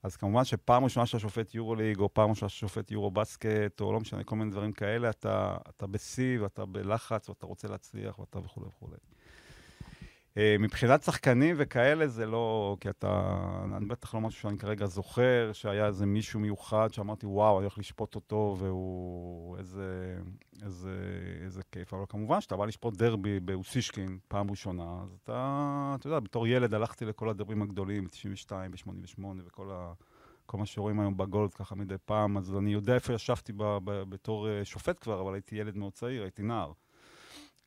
אז כמובן שפעם ראשונה שאתה שופט יורו ליג, או פעם ראשונה שאתה שופט יורו בסקט, או לא משנה, כל מיני דברים כאלה, אתה, אתה בשיא, ואתה בלחץ, ואתה רוצה להצליח, ואתה וכולי וכולי. אה, מבחינת שחקנים וכאלה זה לא, כי אתה, אני בטח לא משהו שאני כרגע זוכר, שהיה איזה מישהו מיוחד שאמרתי, וואו, אני הולך לשפוט אותו, והוא, איזה, איזה, איזה כיף. אבל כמובן, שאתה בא לשפוט דרבי באוסישקין פעם ראשונה, אז אתה, אתה יודע, בתור ילד הלכתי לכל הדרבים הגדולים, ב-92, ב-88, וכל ה... כל מה שרואים היום בגולד ככה מדי פעם, אז אני יודע איפה ישבתי ב, ב, בתור uh, שופט כבר, אבל הייתי ילד מאוד צעיר, הייתי נער.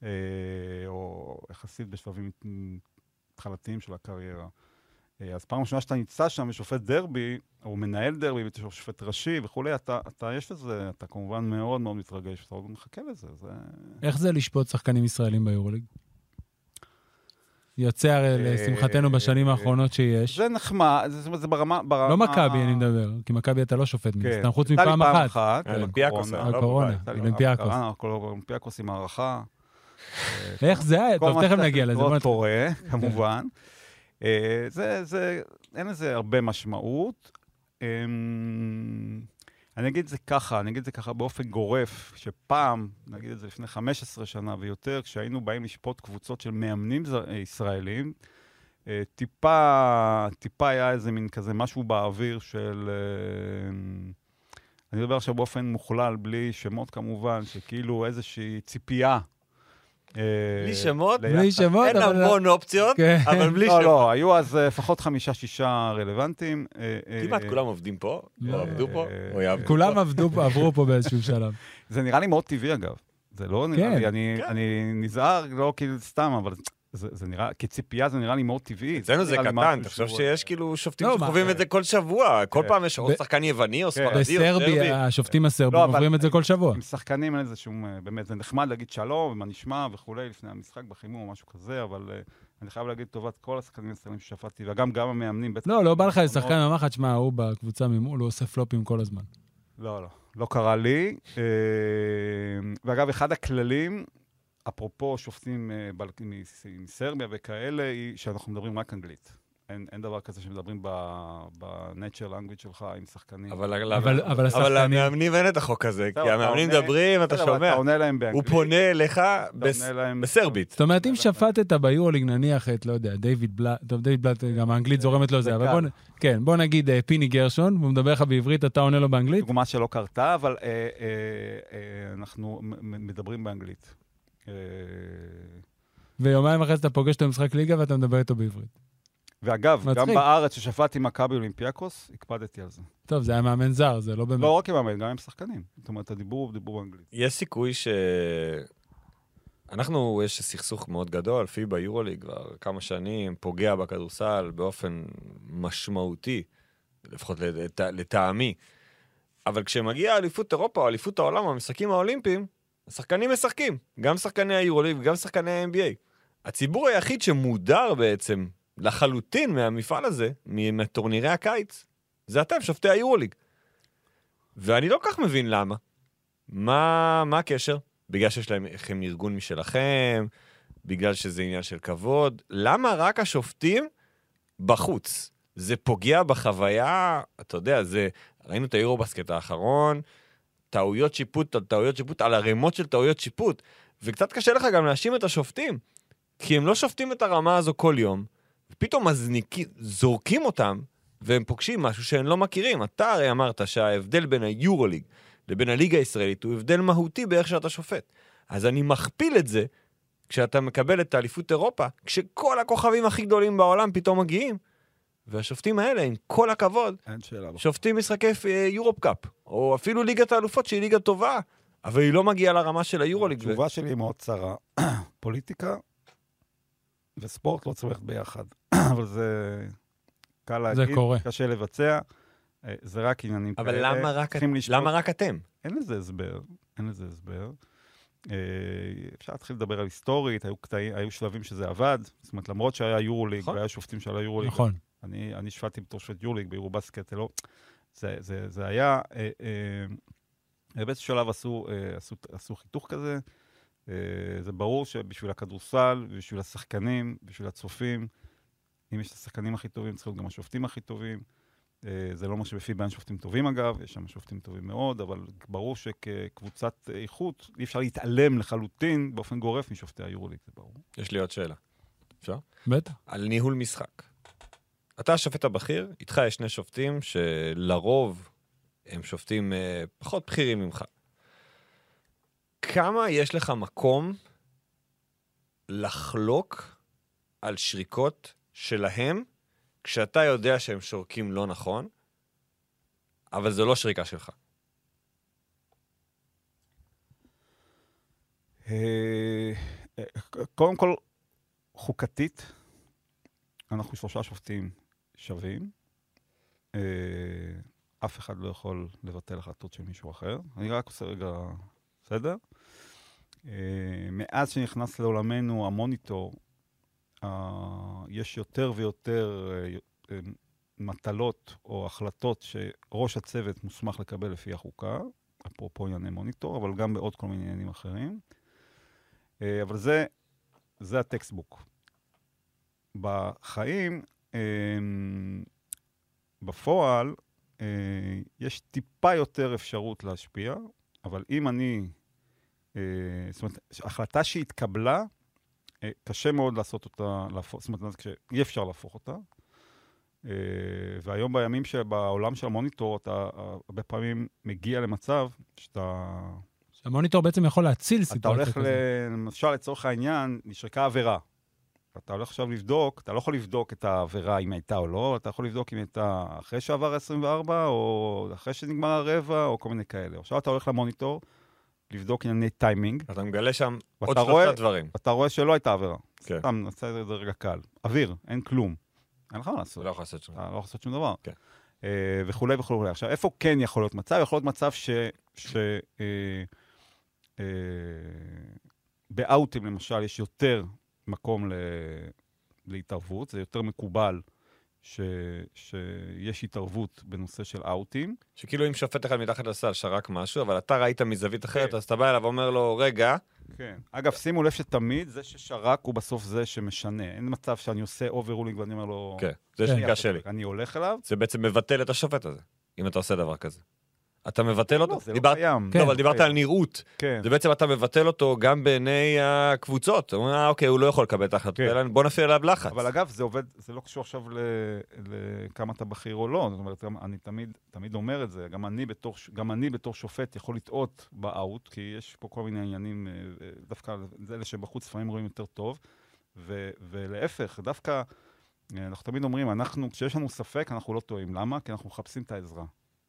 Uh, או יחסית בשלבים התחלתיים של הקריירה. Uh, אז פעם ראשונה שאתה נמצא שם ושופט דרבי, או מנהל דרבי, ושופט ראשי וכולי, אתה, אתה, יש לזה, אתה כמובן מאוד מאוד מתרגש, ואתה עוד מחכה לזה. זה... איך זה לשפוט שחקנים ישראלים ביורוליג? יוצא הרי לשמחתנו בשנים האחרונות שיש. זה נחמד, זה, זה ברמה... לא מכבי, אני מדבר, כי מכבי אתה לא שופט מן כן. הסתם, חוץ הייתה לי מפעם פעם אחת. אה, אולימפיאקוס, הקורונה. אה, אולימפיאקוס. אה, אולימפיאקוס עם הערכה. איך זה היה? כל טוב, מה תכף נגיע לזה. לקרות בוא נת- קורה, כמובן. אה, זה, זה, אין לזה הרבה משמעות. אמ, אני אגיד את זה ככה, אני אגיד את זה ככה באופן גורף, שפעם, נגיד את זה לפני 15 שנה ויותר, כשהיינו באים לשפוט קבוצות של מאמנים אה, ישראלים, אה, טיפה, טיפה היה איזה מין כזה משהו באוויר של... אה, אני מדבר עכשיו באופן מוכלל, בלי שמות כמובן, שכאילו איזושהי ציפייה. אה, בלי שמות? בלי שמות, אין. המון אופציות, כן. אבל בלי לא, שמות. לא, היו אז אה, לפחות חמישה-שישה רלוונטיים. אה, כמעט כולם עובדים פה, לא. או עבדו פה, או יעבדו פה. כולם עבדו, עברו פה באיזשהו *laughs* שלב. זה נראה לי מאוד טבעי, אגב. זה לא נראה כן. לי, אני, כן. אני נזהר, לא כאילו סתם, אבל זה, זה נראה, כציפייה זה נראה לי מאוד טבעי. אצלנו זה קטן, תחשוב שהוא- שיש כאילו שופטים לא, מה- שחווים את זה כל שבוע, כל כן. פעם יש או שחקן יווני או כן. ספרדי או בסרבי, סרבי. השופטים הסרבים לא, אבל- עוברים את זה כל שבוע. עם שחקנים אין איזה שום, אה, באמת, זה נחמד להגיד שלום, ומה נשמע וכולי, לפני המשחק בחימום או משהו כזה, אבל אה, אני חייב להגיד טובת כל השחקנים הישראלים ששפטתי, וגם גם המאמנים. לא, לא בא לך איזה מאוד- שחקן אמר לך, תשמע, הוא בקבוצה ממול, הוא עושה פלופים כל הזמן. לא, לא, לא קרה לי. אה, ואגב, אחד הכללים, אפרופו שופטים אה, בל- מסרביה וכאלה, היא שאנחנו מדברים רק אנגלית. אין, אין דבר כזה שמדברים ב-nature language שלך עם שחקנים. אבל אבל- אבל- אבל אבל השחקנים... למאמנים אין את החוק הזה, כי המאמנים מדברים, אתה שומע, אתה עונה להם באנגלית. הוא פונה אליך בס- בסרבית. זאת אומרת, אם שפטת ביורוליג, נניח את, לא יודע, דיוויד בלאט, טוב, דיוויד בלאט, גם האנגלית זורמת לו זה זה, אבל. בוא, כן, בוא נגיד אה, פיני גרשון, והוא מדבר לך בעברית, אתה עונה לו באנגלית? דוגמה שלא קרתה, אבל אה, אה, אה, אנחנו מ- מ- מדברים באנגלית. אה, ויומיים אחרי זה אתה פוגש אותו במשחק ליגה ואתה מדבר איתו בעברית. ואגב, גם מצחיק. בארץ, ששפטתי מכבי אולימפיאקוס, הקפדתי על זה. טוב, זה היה מאמן זר, זה לא באמת... לא רק עם המאמן, גם עם שחקנים. זאת אומרת, הדיבור הוא דיבור באנגלית. יש סיכוי ש... אנחנו, יש סכסוך מאוד גדול, פיבה יורוליג כבר כמה שנים, פוגע בכדורסל באופן משמעותי, לפחות לט... לטעמי. אבל כשמגיע אליפות אירופה או אליפות העולם, המשחקים האולימפיים, השחקנים משחקים. גם שחקני היורוליג וגם שחקני ה-NBA. הציבור היחיד שמודר בעצם לחלוטין מהמפעל הזה, מטורנירי הקיץ, זה אתם, שופטי היורוליג. ואני לא כל כך מבין למה. מה, מה הקשר? בגלל שיש לכם ארגון משלכם, בגלל שזה עניין של כבוד. למה רק השופטים בחוץ? זה פוגע בחוויה, אתה יודע, זה... ראינו את היורובסקט האחרון, טעויות שיפוט על טעויות שיפוט על ערימות של טעויות שיפוט, וקצת קשה לך גם להאשים את השופטים, כי הם לא שופטים את הרמה הזו כל יום, ופתאום מזניקים, זורקים אותם, והם פוגשים משהו שהם לא מכירים. אתה הרי אמרת שההבדל בין היורוליג לבין הליגה הישראלית הוא הבדל מהותי באיך שאתה שופט. אז אני מכפיל את זה כשאתה מקבל את האליפות אירופה, כשכל הכוכבים הכי גדולים בעולם פתאום מגיעים, והשופטים האלה, עם כל הכבוד. שופטים משחקי אה, יורופ קאפ, או אפילו ליגת האלופות שהיא ליגה טובה, אבל היא לא מגיעה לרמה של היורוליג. התשובה שלי היא מאוד צרה. *clears throat* פוליטיקה וספורט לא צריך ביחד. *clears throat* אבל זה קל להגיד, קורה. קשה לבצע. אה, זה רק עניינים אבל כאלה. למה רק. למה רק אתם? אין לזה הסבר, אין לזה הסבר. אה, אפשר להתחיל לדבר על היסטורית, היו, קטעים, היו שלבים שזה עבד. זאת אומרת, למרות שהיה יורוליג, נכון. והיה שופטים של היורוליג, נכון. אני, אני שפטתי בתור שופט יורוליג ביורובסקט, זה לא... זה, זה, זה היה... אה, אה, באיזשהו שלב עשו, אה, עשו, עשו חיתוך כזה. אה, זה ברור שבשביל הכדורסל, בשביל השחקנים, בשביל הצופים, אם יש את השחקנים הכי טובים, צריכים להיות גם השופטים הכי טובים. אה, זה לא אומר שבפיבה אין שופטים טובים אגב, יש שם שופטים טובים מאוד, אבל ברור שכקבוצת איכות, אי אפשר להתעלם לחלוטין באופן גורף משופטי היורוליג, זה ברור. יש לי עוד שאלה. אפשר? בטח. על ניהול משחק. אתה השופט הבכיר, איתך יש שני שופטים שלרוב הם שופטים אה, פחות בכירים ממך. כמה יש לך מקום לחלוק על שריקות שלהם כשאתה יודע שהם שורקים לא נכון, אבל זו לא שריקה שלך? אה, אה, קודם כל, חוקתית, אנחנו שלושה שופטים שווים. אה, אף אחד לא יכול לבטל החלטות של מישהו אחר. אני רק עושה רגע סדר. מאז שנכנס לעולמנו המוניטור, יש יותר ויותר מטלות או החלטות שראש הצוות מוסמך לקבל לפי החוקה, אפרופו ענייני מוניטור, אבל גם בעוד כל מיני עניינים אחרים. אה, אבל זה, זה הטקסטבוק. בחיים, בפועל, אה, יש טיפה יותר אפשרות להשפיע, אבל אם אני... אה, זאת אומרת, החלטה שהתקבלה, קשה מאוד לעשות אותה, זאת אומרת, אי אפשר להפוך אותה. והיום בימים שבעולם של המוניטור, אתה הרבה פעמים מגיע למצב שאתה המוניטור בעצם יכול להציל סיטואציה כזאת. אתה הולך, למשל, לצורך העניין, נשרקה עבירה. אתה הולך עכשיו לבדוק, אתה לא יכול לבדוק את העבירה אם הייתה או לא, אתה יכול לבדוק אם הייתה אחרי שעבר 24, או אחרי שנגמר הרבע, או כל מיני כאלה. עכשיו אתה הולך למוניטור, לבדוק ענייני טיימינג. אתה מגלה שם עוד שלושה דברים. אתה רואה שלא הייתה עבירה. כן. סתם, נעשה את זה רגע קל. אוויר, אין כלום. אין לך מה לעשות. אתה לא יכול לעשות שום דבר. אתה לא יכול לעשות שום דבר. כן. אה, וכולי וכולי. עכשיו, איפה כן יכול להיות מצב? יכול להיות מצב ש... ש אה, אה, באאוטים למשל יש יותר מקום ל... להתערבות, זה יותר מקובל ש... שיש התערבות בנושא של אאוטים. שכאילו אם שופט אחד מתחת לסל שרק משהו, אבל אתה ראית מזווית אחרת, כן. אז אתה בא אליו ואומר לו, רגע. כן. אגב, שימו לב שתמיד זה ששרק הוא בסוף זה שמשנה. אין מצב שאני עושה overruling ואני אומר לו... כן, זה שריקה שלי. אני הולך אליו. זה בעצם מבטל את השופט הזה, אם אתה עושה דבר כזה. אתה מבטל אותו? לא, זה לא קיים. לא, אבל דיברת על נראות. כן. זה בעצם אתה מבטל אותו גם בעיני הקבוצות. אתה אומר, אה, אוקיי, הוא לא יכול לקבל את ההחלטות האלה, בוא נפעיל עליו לחץ. אבל אגב, זה עובד, זה לא קשור עכשיו לכמה אתה בכיר או לא. זאת אומרת, אני תמיד, תמיד אומר את זה. גם אני, בתור, גם אני בתור שופט יכול לטעות באאוט, כי יש פה כל מיני עניינים, אה, דווקא אלה שבחוץ לפעמים רואים יותר טוב. ו, ולהפך, דווקא, אה, אנחנו תמיד אומרים, אנחנו, כשיש לנו ספק, אנחנו לא טועים. למה? כי אנחנו מחפשים את העזרה.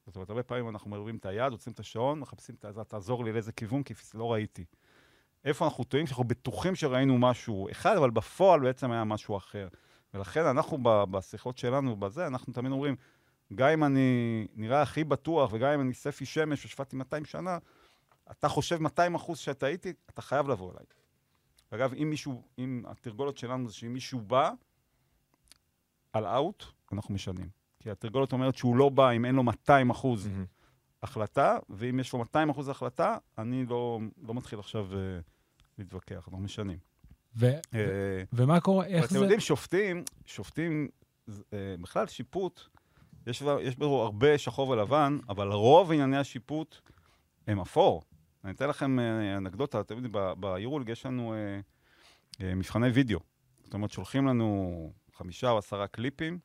זאת אומרת, הרבה פעמים אנחנו מרימים את היד, עוצרים את השעון, מחפשים את העזרה, תעזור לי לאיזה כיוון, כי לא ראיתי. איפה אנחנו טועים? שאנחנו בטוחים שראינו משהו אחד, אבל בפועל בעצם היה משהו אחר. ולכן אנחנו בשיחות שלנו, בזה, אנחנו תמיד אומרים, גם אם אני נראה הכי בטוח, וגם אם אני ספי שמש ושפטתי 200 שנה, אתה חושב 200 אחוז שהטעיתי, אתה חייב לבוא אליי. אגב, אם מישהו, אם התרגולת שלנו זה שאם מישהו בא על אאוט, אנחנו משנים. כי התרגולת אומרת שהוא לא בא אם אין לו 200 אחוז. החלטה, ואם יש לו 200 אחוז החלטה, אני לא, לא מתחיל עכשיו uh, להתווכח, אנחנו משנים. ו- uh, ומה קורה, איך זה... אתם יודעים, שופטים, שופטים, uh, בכלל שיפוט, יש, יש בו הרבה שחור ולבן, אבל רוב ענייני השיפוט הם אפור. אני אתן לכם uh, אנקדוטה, אתם יודעים, ביורוליג יש לנו uh, uh, מבחני וידאו. זאת אומרת, שולחים לנו חמישה או עשרה קליפים,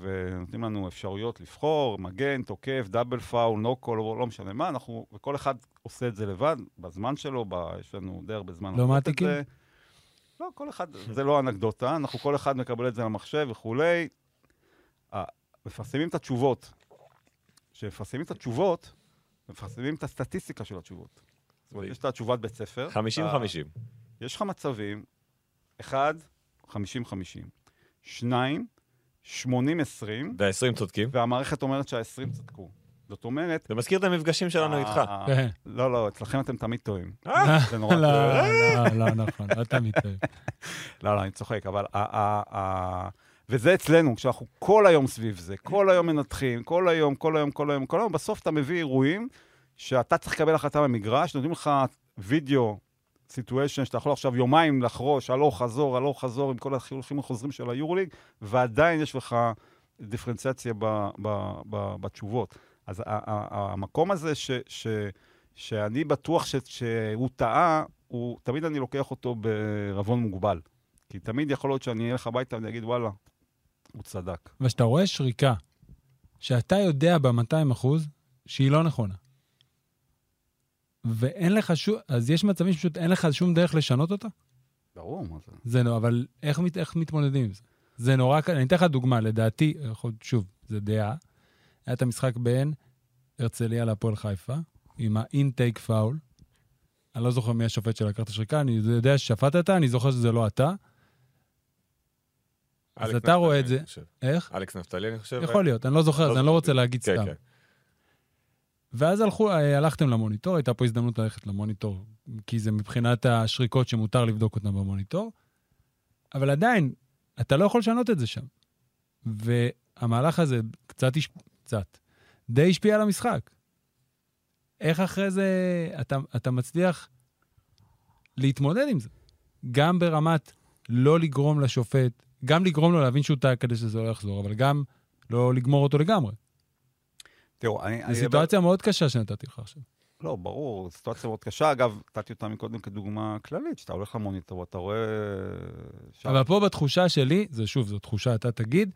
ונותנים לנו אפשרויות לבחור, מגן, תוקף, דאבל פאול, נוקול, לא משנה מה, אנחנו, וכל אחד עושה את זה לבד, בזמן שלו, ב, יש לנו די הרבה זמן לא מעתיקים? לא, כל אחד, זה לא אנקדוטה, אנחנו כל אחד מקבל את זה למחשב וכולי. מפרסמים את התשובות. כשמפרסמים את התשובות, מפרסמים את הסטטיסטיקה של התשובות. זאת אומרת, יש את התשובת בית ספר. 50-50. יש לך מצבים, אחד, 50-50. שניים, 80-20. וה-20 צודקים. והמערכת אומרת שה-20 צדקו. זאת אומרת... זה מזכיר את המפגשים שלנו איתך. כן. לא, לא, אצלכם אתם תמיד טועים. אה? זה נורא לא, לא, לא, נכון, לא תמיד טועים. *laughs* לא, לא, אני צוחק, אבל... וזה אצלנו, כשאנחנו כל היום סביב זה, כל היום מנתחים, כל היום, כל היום, כל היום, כל היום, בסוף אתה מביא אירועים שאתה צריך לקבל החלטה במגרש, נותנים לך וידאו סיטואשן שאתה יכול עכשיו יומיים לחרוש, הלוך חזור, הלוך חזור, עם כל החילוכים החוזרים של היורוליג, ועדיין יש לך דיפרנציאציה ב, ב, ב, בתשובות. אז המקום הזה ש, ש, שאני בטוח ש, שהוא טעה, הוא, תמיד אני לוקח אותו בערבון מוגבל. כי תמיד יכול להיות שאני אלך הביתה ואני אגיד, וואלה, הוא צדק. וכשאתה רואה שריקה, שאתה יודע ב-200 אחוז שהיא לא נכונה, ואין לך שום, אז יש מצבים שפשוט אין לך שום דרך לשנות אותה? ברור, מה זה? זה לא, אבל איך, מת, איך מתמודדים עם זה? זה נורא קל, אני אתן לך דוגמה, לדעתי, שוב, זה דעה. היה את המשחק בין הרצליה להפועל חיפה, עם האינטייק פאול. אני לא זוכר מי השופט שלקח את השריקה, אני יודע ששפטת, אני זוכר שזה לא אתה. אז אתה רואה את נפתלי, זה. איך? אלכס נפתלי, אני חושב. יכול להיות, אני לא זוכר, אז אני לא רוצה להגיד כן, סתם. ואז הלכו, אה, הלכתם למוניטור, הייתה פה הזדמנות ללכת למוניטור, כי זה מבחינת השריקות שמותר לבדוק אותן במוניטור, אבל עדיין, אתה לא יכול לשנות את זה שם. והמהלך הזה קצת. קצת, די השפיע על המשחק. איך אחרי זה אתה, אתה מצליח להתמודד עם זה? גם ברמת לא לגרום לשופט, גם לגרום לו להבין שהוא טעה כדי שזה לא יחזור, אבל גם לא לגמור אותו לגמרי. תראו, אני... זו אני- סיטואציה מאוד קשה שנתתי לך עכשיו. לא, ברור, סיטואציה מאוד קשה. אגב, נתתי אותה מקודם כדוגמה כללית, שאתה הולך למוניטור ואתה רואה... שם- אבל פה בתחושה שלי, זה שוב, זו תחושה, אתה תגיד,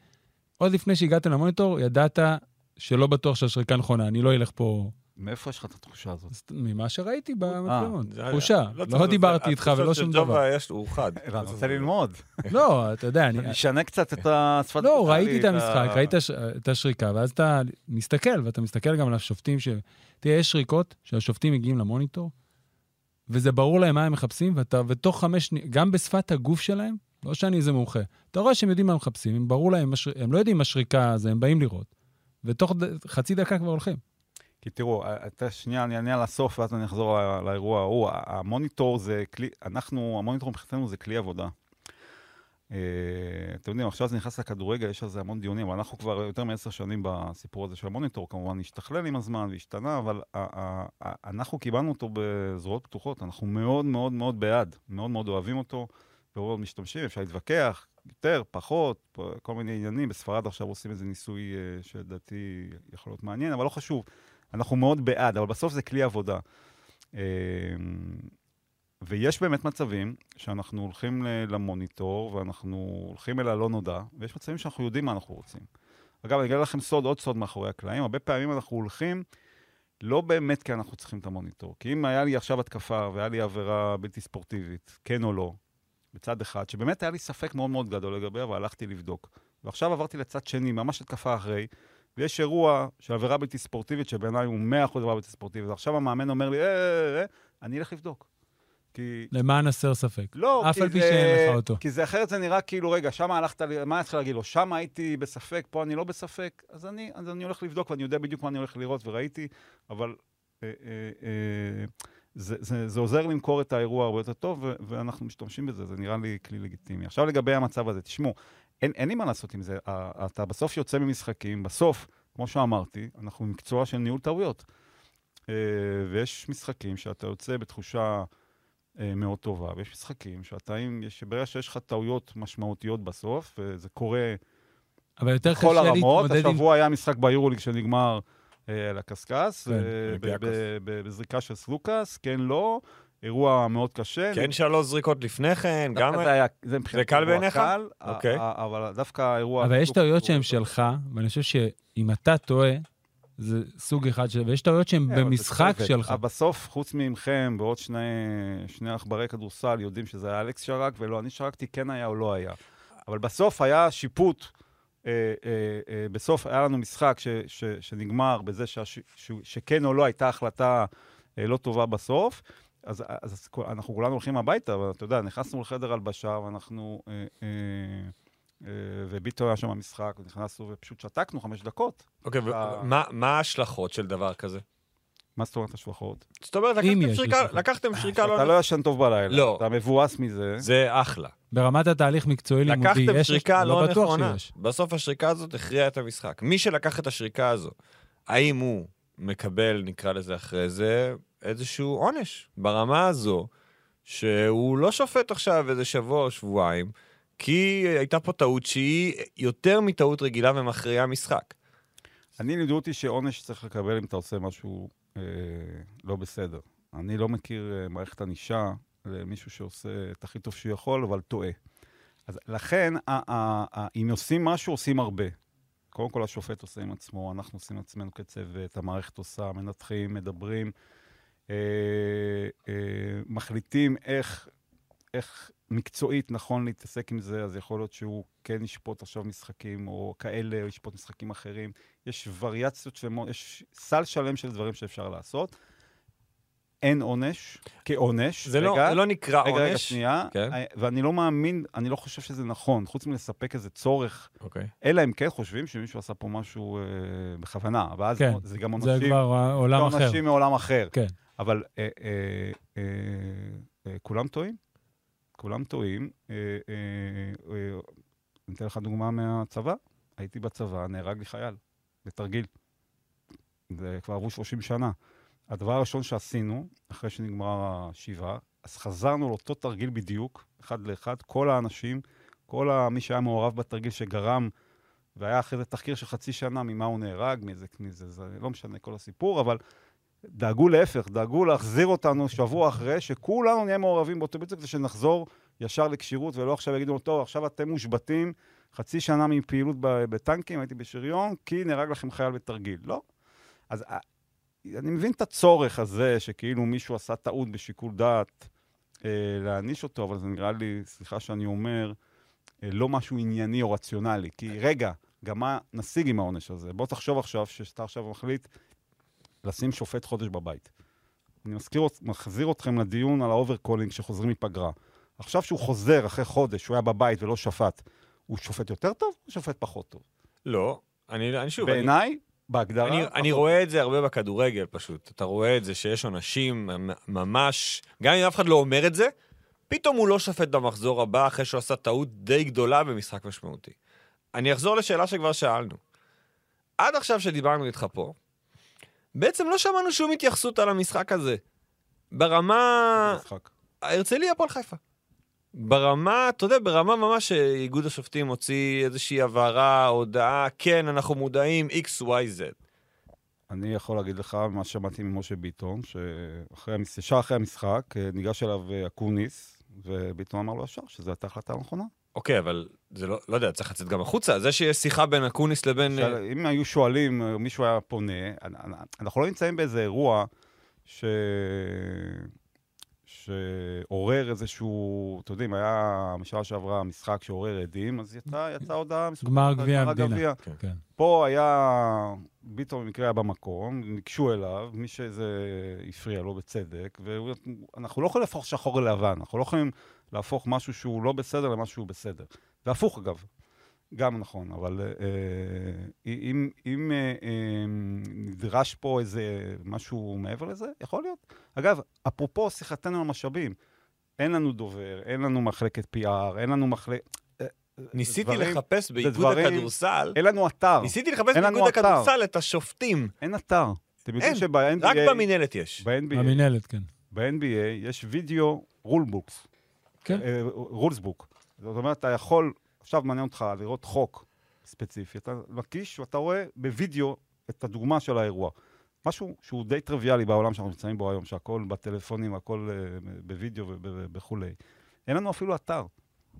עוד לפני שהגעת למוניטור, ידעת שלא בטוח שהשריקה נכונה, אני לא אלך פה... מאיפה יש לך את התחושה הזאת? ממה שראיתי במצלמות. זה- תחושה. צריך- לא דיברתי איתך ולא של שום ג'ובה דבר. יש, הוא חד. *laughs* לא, אני רוצה *laughs* ללמוד. לא, אתה יודע, אני... *laughs* אני אשנה קצת את השפת... לא, ראיתי את המשחק, ראית הש- את השריקה, ואז אתה מסתכל, ואתה מסתכל גם על השופטים ש... תראה, יש שריקות שהשופטים מגיעים למוניטור, וזה ברור להם מה הם מחפשים, ותוך חמש שניות, גם בשפת הגוף שלהם, לא שאני איזה מומחה, אתה רואה שהם יודעים מה הם מחפשים, הם ברור להם, הם לא יודעים מה שריקה זה, הם באים לראות, ותוך. חצי דקה כבר הולכים. כי תראו, אתה שנייה, אני אענה על הסוף, ואז אני אחזור ל- לאירוע ההוא. המוניטור זה כלי, אנחנו, המוניטור מבחינתנו זה כלי עבודה. אה, אתם יודעים, עכשיו זה נכנס לכדורגל, יש על זה המון דיונים, אבל אנחנו כבר יותר מעשר שנים בסיפור הזה של המוניטור, כמובן השתכלל עם הזמן והשתנה, אבל אנחנו קיבלנו אותו בזרועות פתוחות, אנחנו מאוד מאוד מאוד בעד, מאוד מאוד אוהבים אותו, מאוד משתמשים, אפשר להתווכח, יותר, פחות, כל מיני עניינים. בספרד עכשיו עושים איזה ניסוי אה, שלדעתי יכול להיות מעניין, אבל לא חשוב. אנחנו מאוד בעד, אבל בסוף זה כלי עבודה. אה, ויש באמת מצבים שאנחנו הולכים למוניטור ואנחנו הולכים אל הלא נודע, ויש מצבים שאנחנו יודעים מה אנחנו רוצים. אגב, אני אגלה לכם סוד, עוד סוד מאחורי הקלעים, הרבה פעמים אנחנו הולכים לא באמת כי אנחנו צריכים את המוניטור. כי אם היה לי עכשיו התקפה והיה לי עבירה בלתי ספורטיבית, כן או לא, בצד אחד, שבאמת היה לי ספק מאוד מאוד גדול לגביה, והלכתי לבדוק. ועכשיו עברתי לצד שני, ממש התקפה אחרי, ויש אירוע של עבירה בלתי ספורטיבית, שבעיניי הוא 100% עבירה בלתי ספורטיבית, ועכשיו המאמן אומר לי, אה, אה, אה, אני אלך לבדוק. כי... למען הסר ספק. לא, אף על פי שאין לך אותו. כי זה אחרת זה נראה כאילו, רגע, שם הלכת, מה אני צריך להגיד לו? שם הייתי בספק, פה אני לא בספק, אז אני, אז אני הולך לבדוק ואני יודע בדיוק מה אני הולך לראות וראיתי, אבל אה, אה, אה, זה, זה, זה עוזר למכור את האירוע הרבה יותר טוב, ואנחנו משתמשים בזה, זה נראה לי כלי לגיטימי. עכשיו לגבי המצב הזה, תשמעו, אין, אין לי מה לעשות עם זה, אתה בסוף יוצא ממשחקים, בסוף, כמו שאמרתי, אנחנו מקצוע של ניהול טעויות. אה, ויש משחקים שאתה יוצא בתחושה אה, מאוד טובה, ויש משחקים שאתה, אם יש, ברגע שיש לך טעויות משמעותיות בסוף, וזה קורה אבל יותר בכל הרמות, להתמודד עם... השבוע היה משחק ביורוליג שנגמר אה, על הקשקש, כן, בזריקה של סלוקאס, כן, לא, אירוע מאוד קשה. כן, שלוש זריקות לפני כן, דווקא גם... זה היה, זה מבחינתי קל בעיניך? קל, אוקיי. אבל דווקא האירוע... אבל יש טעויות שהן שלך, ואני חושב שאם אתה טועה, זה סוג אחד של... ויש טעויות שהן אבל זה במשחק. שלך. אבל בסוף, חוץ ממכם ועוד שני, שני עכברי כדורסל, יודעים שזה היה אלכס שרק ולא אני שרקתי, כן היה או לא היה. אבל בסוף היה שיפוט. אה, אה, אה, בסוף היה לנו משחק ש, ש, שנגמר בזה ש, שכן או לא הייתה החלטה אה, לא טובה בסוף. אז, אז אנחנו כולנו הולכים הביתה, ואתה יודע, נכנסנו לחדר הלבשה, ואנחנו... אה, אה, אה, וביטון היה שם במשחק, ונכנסנו ופשוט שתקנו חמש דקות. אוקיי, אתה- ומה מה ההשלכות של דבר כזה? מה זאת אומרת השלכות? זאת אומרת, לקחתם שריקה. לקחתם שריקה אתה לא... לא ישן טוב בלילה. לא. אתה מבואס מזה. זה אחלה. ברמת התהליך מקצועי לימודי, לקחתם יש... שריקה לא בטוח נכונה. בסוף השריקה הזאת הכריעה את המשחק. מי שלקח את השריקה הזו, האם הוא מקבל, נקרא לזה אחרי זה, איזשהו עונש ברמה הזו, שהוא לא שופט עכשיו איזה שבוע או שבועיים, כי הייתה פה טעות שהיא יותר מטעות רגילה ומכריעה משחק. אני לימדו אותי שעונש צריך לקבל אם אתה עושה משהו אה, לא בסדר. אני לא מכיר אה, מערכת ענישה למישהו שעושה את הכי טוב שהוא יכול, אבל טועה. אז לכן, ה- ה- ה- אם עושים משהו, עושים הרבה. קודם כל, השופט עושה עם עצמו, אנחנו עושים עם עצמנו כצוות, המערכת עושה, מנתחים, מדברים, מחליטים איך, איך מקצועית נכון להתעסק עם זה, אז יכול להיות שהוא כן ישפוט עכשיו משחקים, או כאלה, או ישפוט משחקים אחרים. יש וריאציות שלמות, יש סל שלם של דברים שאפשר לעשות. אין עונש כעונש. זה לא, רגע, זה לא נקרא רגע, עונש. רגע, שנייה. כן. אה, ואני לא מאמין, אני לא חושב שזה נכון, חוץ מלספק איזה צורך, אוקיי. אלא אם כן חושבים שמישהו עשה פה משהו אה, בכוונה, ואז כן, זה גם זה עונשים, כבר עולם לא, אחר. אנשים מעולם אחר. כן. אבל אה, אה, אה, אה, כולם טועים, כולם טועים. אה, אה, אה, אני אתן לך דוגמה מהצבא. הייתי בצבא, נהרג לי חייל, בתרגיל. זה כבר עברו 30 שנה. הדבר הראשון שעשינו, אחרי שנגמרה השבעה, אז חזרנו לאותו תרגיל בדיוק, אחד לאחד, כל האנשים, כל. מי שהיה מעורב בתרגיל שגרם, והיה אחרי זה תחקיר של חצי שנה ממה הוא נהרג, מאיזה, מאיזה, זה לא משנה כל הסיפור, אבל דאגו להפך, דאגו להחזיר אותנו שבוע אחרי, שכולנו נהיה מעורבים באותו בדיוק, כדי שנחזור ישר לכשירות, ולא עכשיו יגידו, טוב, עכשיו אתם מושבתים חצי שנה מפעילות בטנקים, הייתי בשריון, כי נהרג לכם חייל בתרגיל. לא. אז אה, אני מבין את הצורך הזה, שכאילו מישהו עשה טעות בשיקול דעת אה, להעניש אותו, אבל זה נראה לי, סליחה שאני אומר, אה, לא משהו ענייני או רציונלי. כי רגע, גם מה נשיג עם העונש הזה? בוא תחשוב עכשיו שאתה עכשיו מחליט לשים שופט חודש בבית. אני מזכיר, מחזיר אתכם לדיון על ה overcalling שחוזרים מפגרה. עכשיו שהוא חוזר אחרי חודש, שהוא היה בבית ולא שפט, הוא שופט יותר טוב או שופט פחות טוב? לא, אני, אני שוב, אני, בעיניי, בהגדרה... אני, אני. רואה את זה הרבה בכדורגל פשוט. אתה רואה את זה שיש עונשים ממ- ממש, גם אם אף אחד לא אומר את זה, פתאום הוא לא שופט במחזור הבא אחרי שהוא עשה טעות די גדולה במשחק משמעותי. אני אחזור לשאלה שכבר שאלנו. עד עכשיו שדיברנו איתך פה, בעצם לא שמענו שום התייחסות על המשחק הזה. ברמה... הרצליה, הפועל חיפה. ברמה, אתה יודע, ברמה ממש שאיגוד השופטים הוציא איזושהי הבהרה, הודעה, כן, אנחנו מודעים, x, y, z. אני יכול להגיד לך מה ששמעתי ממשה ביטון, שאחרי, המש- ישר אחרי המשחק אה, ניגש אליו אה, אקוניס, וביטון אמר לו ישר שזו הייתה החלטה נכונה. אוקיי, אבל זה לא, לא יודע, צריך לצאת גם החוצה. זה שיש שיחה בין אקוניס לבין... שאל- אם היו שואלים, אה, מישהו היה פונה, אנ- אנ- אנחנו לא נמצאים באיזה אירוע ש... שעורר איזשהו, אתם יודעים, היה משעה שעברה משחק שעורר עדים, אז יצאה יצא הודעה מסודרת גמר גביע המדינה. הגביע. כן. פה היה, ביטון במקרה היה במקום, ניגשו אליו, מי שזה הפריע לו בצדק, ואנחנו לא יכולים להפוך שחור ללבן, אנחנו לא יכולים להפוך משהו שהוא לא בסדר למשהו שהוא בסדר. והפוך אגב, גם נכון, אבל אה, אם, אם אה, אה, נדרש פה איזה משהו מעבר לזה, יכול להיות. אגב, אפרופו שיחתנו על משאבים, אין לנו דובר, אין לנו מחלקת PR, אין לנו מחלקת... ניסיתי דברים- לחפש באיגוד דברים- הכדורסל, אין לנו אתר, ניסיתי לחפש באיגוד. הכדורסל את השופטים. אין אתר. אתם יודעים אין, שב-NBA... רק במינהלת יש. ב-NBA, המינהלת, כן. ב-NBA יש וידאו rulebooks, כן. rulesbook. זאת אומרת, אתה יכול, עכשיו מעניין אותך לראות חוק ספציפי, אתה מקיש ואתה רואה בווידאו את הדוגמה של האירוע. משהו שהוא די טריוויאלי בעולם שאנחנו נמצאים בו היום, שהכל בטלפונים, הכל אה, בווידאו וכולי. אין לנו אפילו אתר.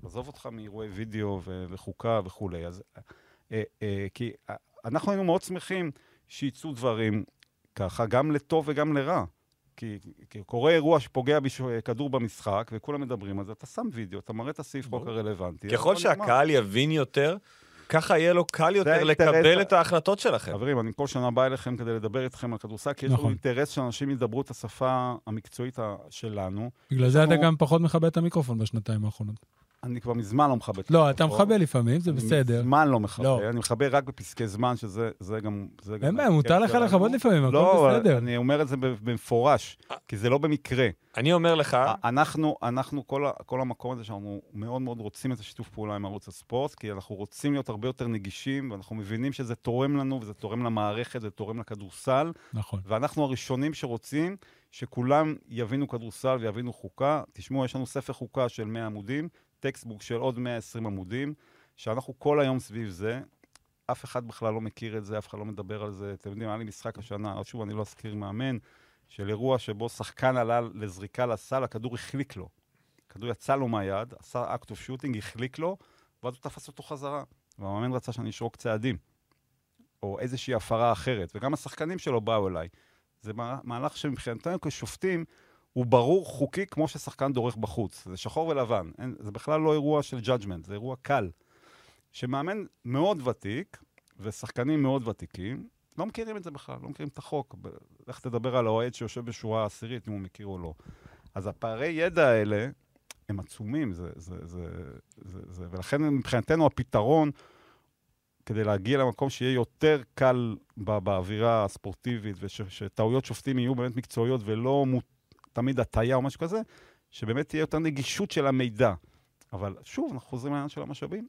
עזוב אותך מאירועי וידאו וחוקה וכולי. אז, אה, אה, כי אה, אנחנו היינו מאוד שמחים שיצאו דברים ככה, גם לטוב וגם לרע. כי, כי קורה אירוע שפוגע בכדור במשחק, וכולם מדברים על זה, אתה שם וידאו, אתה מראה את הסעיף חוק הרלוונטי. ככל. שהקהל יבין יותר, ככה יהיה לו קל יותר לקבל את ההחלטות שלכם. חברים, אני כל שנה בא אליכם כדי לדבר איתכם על כדורסל, כי יש לנו נכון. אינטרס שאנשים ידברו את השפה המקצועית שלנו. בגלל זה אתה גם פחות מכבד את המיקרופון בשנתיים האחרונות. אני כבר מזמן לא מכבד. את לא, אתה. מכבד לפעמים, זה אני בסדר. מזמן לא מכבד, לא. אני מכבד רק בפסקי זמן, שזה זה גם... אין בעיה, מותר לך. לכבד לפעמים, הכל לא, בסדר. אני אומר את זה במפורש, כי זה לא במקרה. אני אומר לך, אנחנו, אנחנו כל, כל המקום הזה שאנחנו מאוד מאוד רוצים את השיתוף פעולה עם ערוץ הספורט, כי אנחנו רוצים להיות הרבה יותר נגישים, ואנחנו מבינים שזה תורם לנו, וזה תורם למערכת, זה תורם לכדורסל, נכון. ואנחנו הראשונים שרוצים שכולם יבינו כדורסל ויבינו חוקה. תשמעו, יש לנו ספר חוקה של 100 עמודים, textbook של עוד 120 עמודים, שאנחנו כל היום סביב זה. אף אחד בכלל לא מכיר את זה, אף אחד לא מדבר על זה. אתם יודעים, היה לי משחק השנה, שוב, אני לא אזכיר מאמן, של אירוע שבו שחקן עלה לזריקה לסל, הכדור החליק לו. הכדור יצא לו מהיד, עשה act of shooting, החליק לו, ואז הוא תפס אותו חזרה. והמאמן רצה שאני אשרוק צעדים, או איזושהי הפרה אחרת, וגם השחקנים שלו באו אליי. זה מה- מהלך שמבחינתנו כשופטים, הוא ברור חוקי כמו ששחקן דורך בחוץ. זה שחור ולבן, אין, זה בכלל לא אירוע של judgment, זה אירוע קל. שמאמן מאוד ותיק, ושחקנים מאוד ותיקים, לא מכירים את זה בכלל, לא מכירים את החוק. לך תדבר על האוהד שיושב בשורה העשירית, אם הוא מכיר או לא. אז הפערי ידע האלה הם עצומים, זה, זה, זה, זה, זה, ולכן מבחינתנו הפתרון, כדי להגיע למקום שיהיה יותר קל ב- באווירה הספורטיבית, ושטעויות שופטים יהיו באמת מקצועיות ולא מו, תמיד הטעיה או משהו כזה, שבאמת תהיה יותר נגישות של המידע. אבל שוב, אנחנו חוזרים לעניין של המשאבים.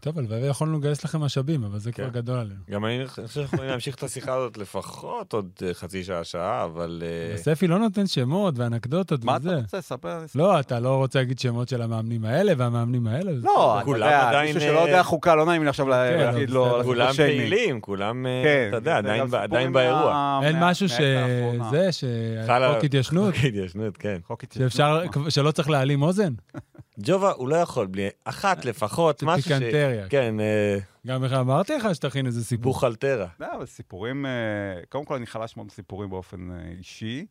טוב, הלוואי ויכולנו לגייס לכם משאבים, אבל זה כבר כן. גדול עלינו. גם אני חושב שאנחנו יכולים להמשיך את השיחה הזאת לפחות עוד אה, חצי שעה, שעה, אבל... אה, ספי לא נותן שמות ואנקדוטות מה אתה וזה. רוצה? ספר. לא, אתה לא רוצה להגיד שמות של המאמנים האלה והמאמנים האלה? לא, אתה יודע, עדיין, מישהו שלא אה, יודע חוקה, לא נעים לי עכשיו כן, להגיד לא, לו... כולם. פעילים, כולם, כן, אתה יודע, עדיין באירוע. אין משהו. שזה, שחוק התיישנות, חוק התיישנות, כן. חוק התיישנות. שאפשר, שלא צריך להעלים אוזן? *laughs* ג'ובה, הוא לא יכול בלי אחת לפחות, משהו ש... פיקנטריה. כן, אה, גם איך אמרתי לך שתכין איזה סיפור. בוכלטרה. לא, אבל סיפורים, אה, קודם כל אני חלש מאוד בסיפורים באופן אה, אישי.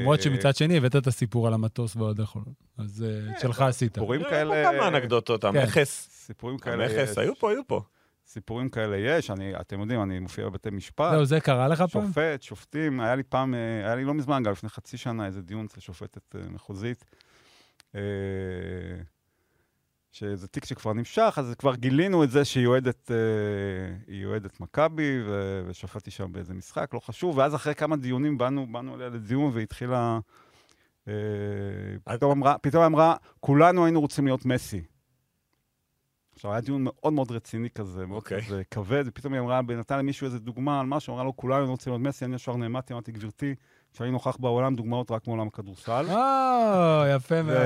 למרות שמצד שני הבאת את הסיפור על המטוס ועוד יכול. אז כן, שלך עשית. סיפורים היו כאלה... פה כמה אנקדוטות, המכס. סיפורים כאלה יש. המכס, היו פה, היו פה. סיפורים כאלה יש, אני, אתם יודעים, אני מופיע בבתי משפט. זהו, זה קרה לך פעם? שופט, שופטים, היה לי פעם, היה לי לא מזמן, גם לפני חצי שנה, איזה דיון אצל שופטת מחוזית, שזה תיק שכבר נמשך, אז כבר גילינו את זה שהיא אוהדת, אה, היא אוהדת מכבי, ו- ושופטתי שם באיזה משחק, לא חשוב, ואז אחרי כמה דיונים באנו, באנו אליה לדיון והיא התחילה... אה, פתאום אמרה, פתאום אמרה, כולנו היינו רוצים להיות מסי. עכשיו, היה דיון מאוד מאוד רציני כזה, מאוד אוקיי. כזה כבד, ופתאום היא אמרה, נתן למישהו איזה דוגמה על משהו, אמרה לו, כולנו רוצים להיות מסי, אני ישר נעמדתי, אמרתי, גברתי, כשאני נוכח בעולם, דוגמאות רק מעולם הכדורסל. אה, יפה מאוד.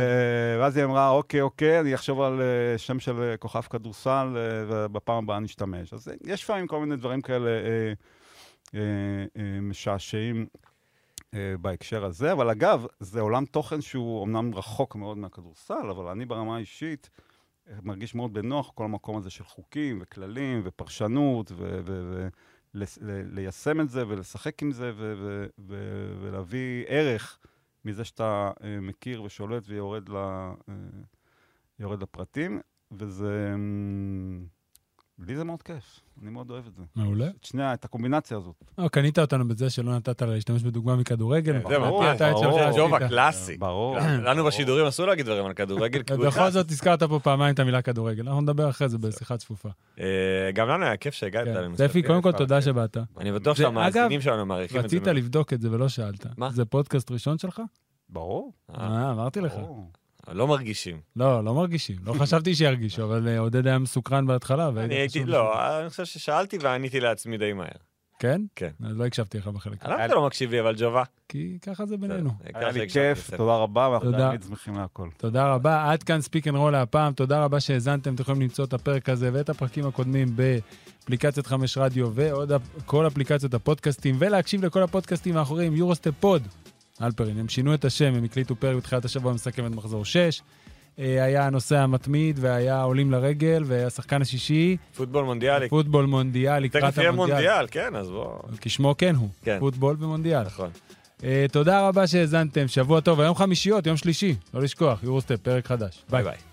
ואז היא אמרה, אוקיי, אוקיי, אני אחשוב על אה, שם של אה, כוכב כדורסל, אה, ובפעם הבאה נשתמש. אז יש לפעמים כל מיני דברים כאלה אה, אה, אה, משעשעים בהקשר הזה, אבל אגב, זה עולם תוכן שהוא אמנם רחוק מאוד מהכדורסל, אבל אני ברמה האישית מרגיש מאוד בנוח כל המקום הזה של חוקים וכללים ופרשנות, ו... ליישם את זה ולשחק עם זה ולהביא ערך מזה שאתה אה, מכיר ושולט ויורד אה, לפרטים, וזה... לי זה מאוד כיף, אני מאוד אוהב את זה. מעולה. את שני, את הקומבינציה הזאת. אה, קנית אותנו בזה שלא נתת לה להשתמש בדוגמה מכדורגל. כן, זה ברור, ברור. עשית. ג'ובה קלאסי. ברור. לנו בשידורים אסור להגיד דברים על כדורגל, קלאסי. זאת הזכרת פה פעמיים את המילה כדורגל. אנחנו נדבר אחרי זה בשיחה צפופה. אה, גם לנו היה כיף שהגעת כן. ספי, קודם כל ספי, תודה כן. שבאת. אני בטוח שהמאזינים אגב, שלנו מעריכים את זה. רצית מאוד. לבדוק את זה ולא שאלת. מה? זה פודקאסט ראשון שלך? ברור. אה, אה, אמרתי לך. לא מרגישים. לא, לא מרגישים. לא *laughs* חשבתי שירגישו, אבל אה, עודד היה מסוקרן בהתחלה. והייתי אני הייתי, חשוב לא. אני חושב ששאלתי ועניתי לעצמי די מהר. כן? כן. אז לא הקשבתי לך בחלק. למה אתה לא מקשיב לי אבל ג'ובה? כי ככה זה בינינו. היה לי כיף. תודה רבה, ואנחנו. תמיד שמחים להכל. תודה רבה. עד כאן פיק אנד רול להפעם. תודה רבה שהאזנתם. אתם יכולים למצוא את הפרק הזה ואת הפרקים הקודמים באפליקציית 5 רדיו ועוד כל אפליקציות הפודקאסטים, ולהקשיב לכל הפודקאסטים האחרים, יורוסטפ פוד. אלפרין, הם שינו את השם, הם הקליטו פרק בתחילת השבוע, מסכם את מחזור 6. אה, היה הנושא המתמיד, והיה עולים לרגל, והשחקן השישי, פוטבול מונדיאלי. פוטבול מונדיאל, לקראת תכף יהיה המונדיאל. מונדיאל, כן, אז בוא. כשמו כן הוא, כן. פוטבול ומונדיאל. נכון. אה, תודה רבה שהאזנתם, שבוע טוב, היום חמישיות, יום שלישי, לא לשכוח, יורוסטפ, פרק חדש. ביי. ביי ביי.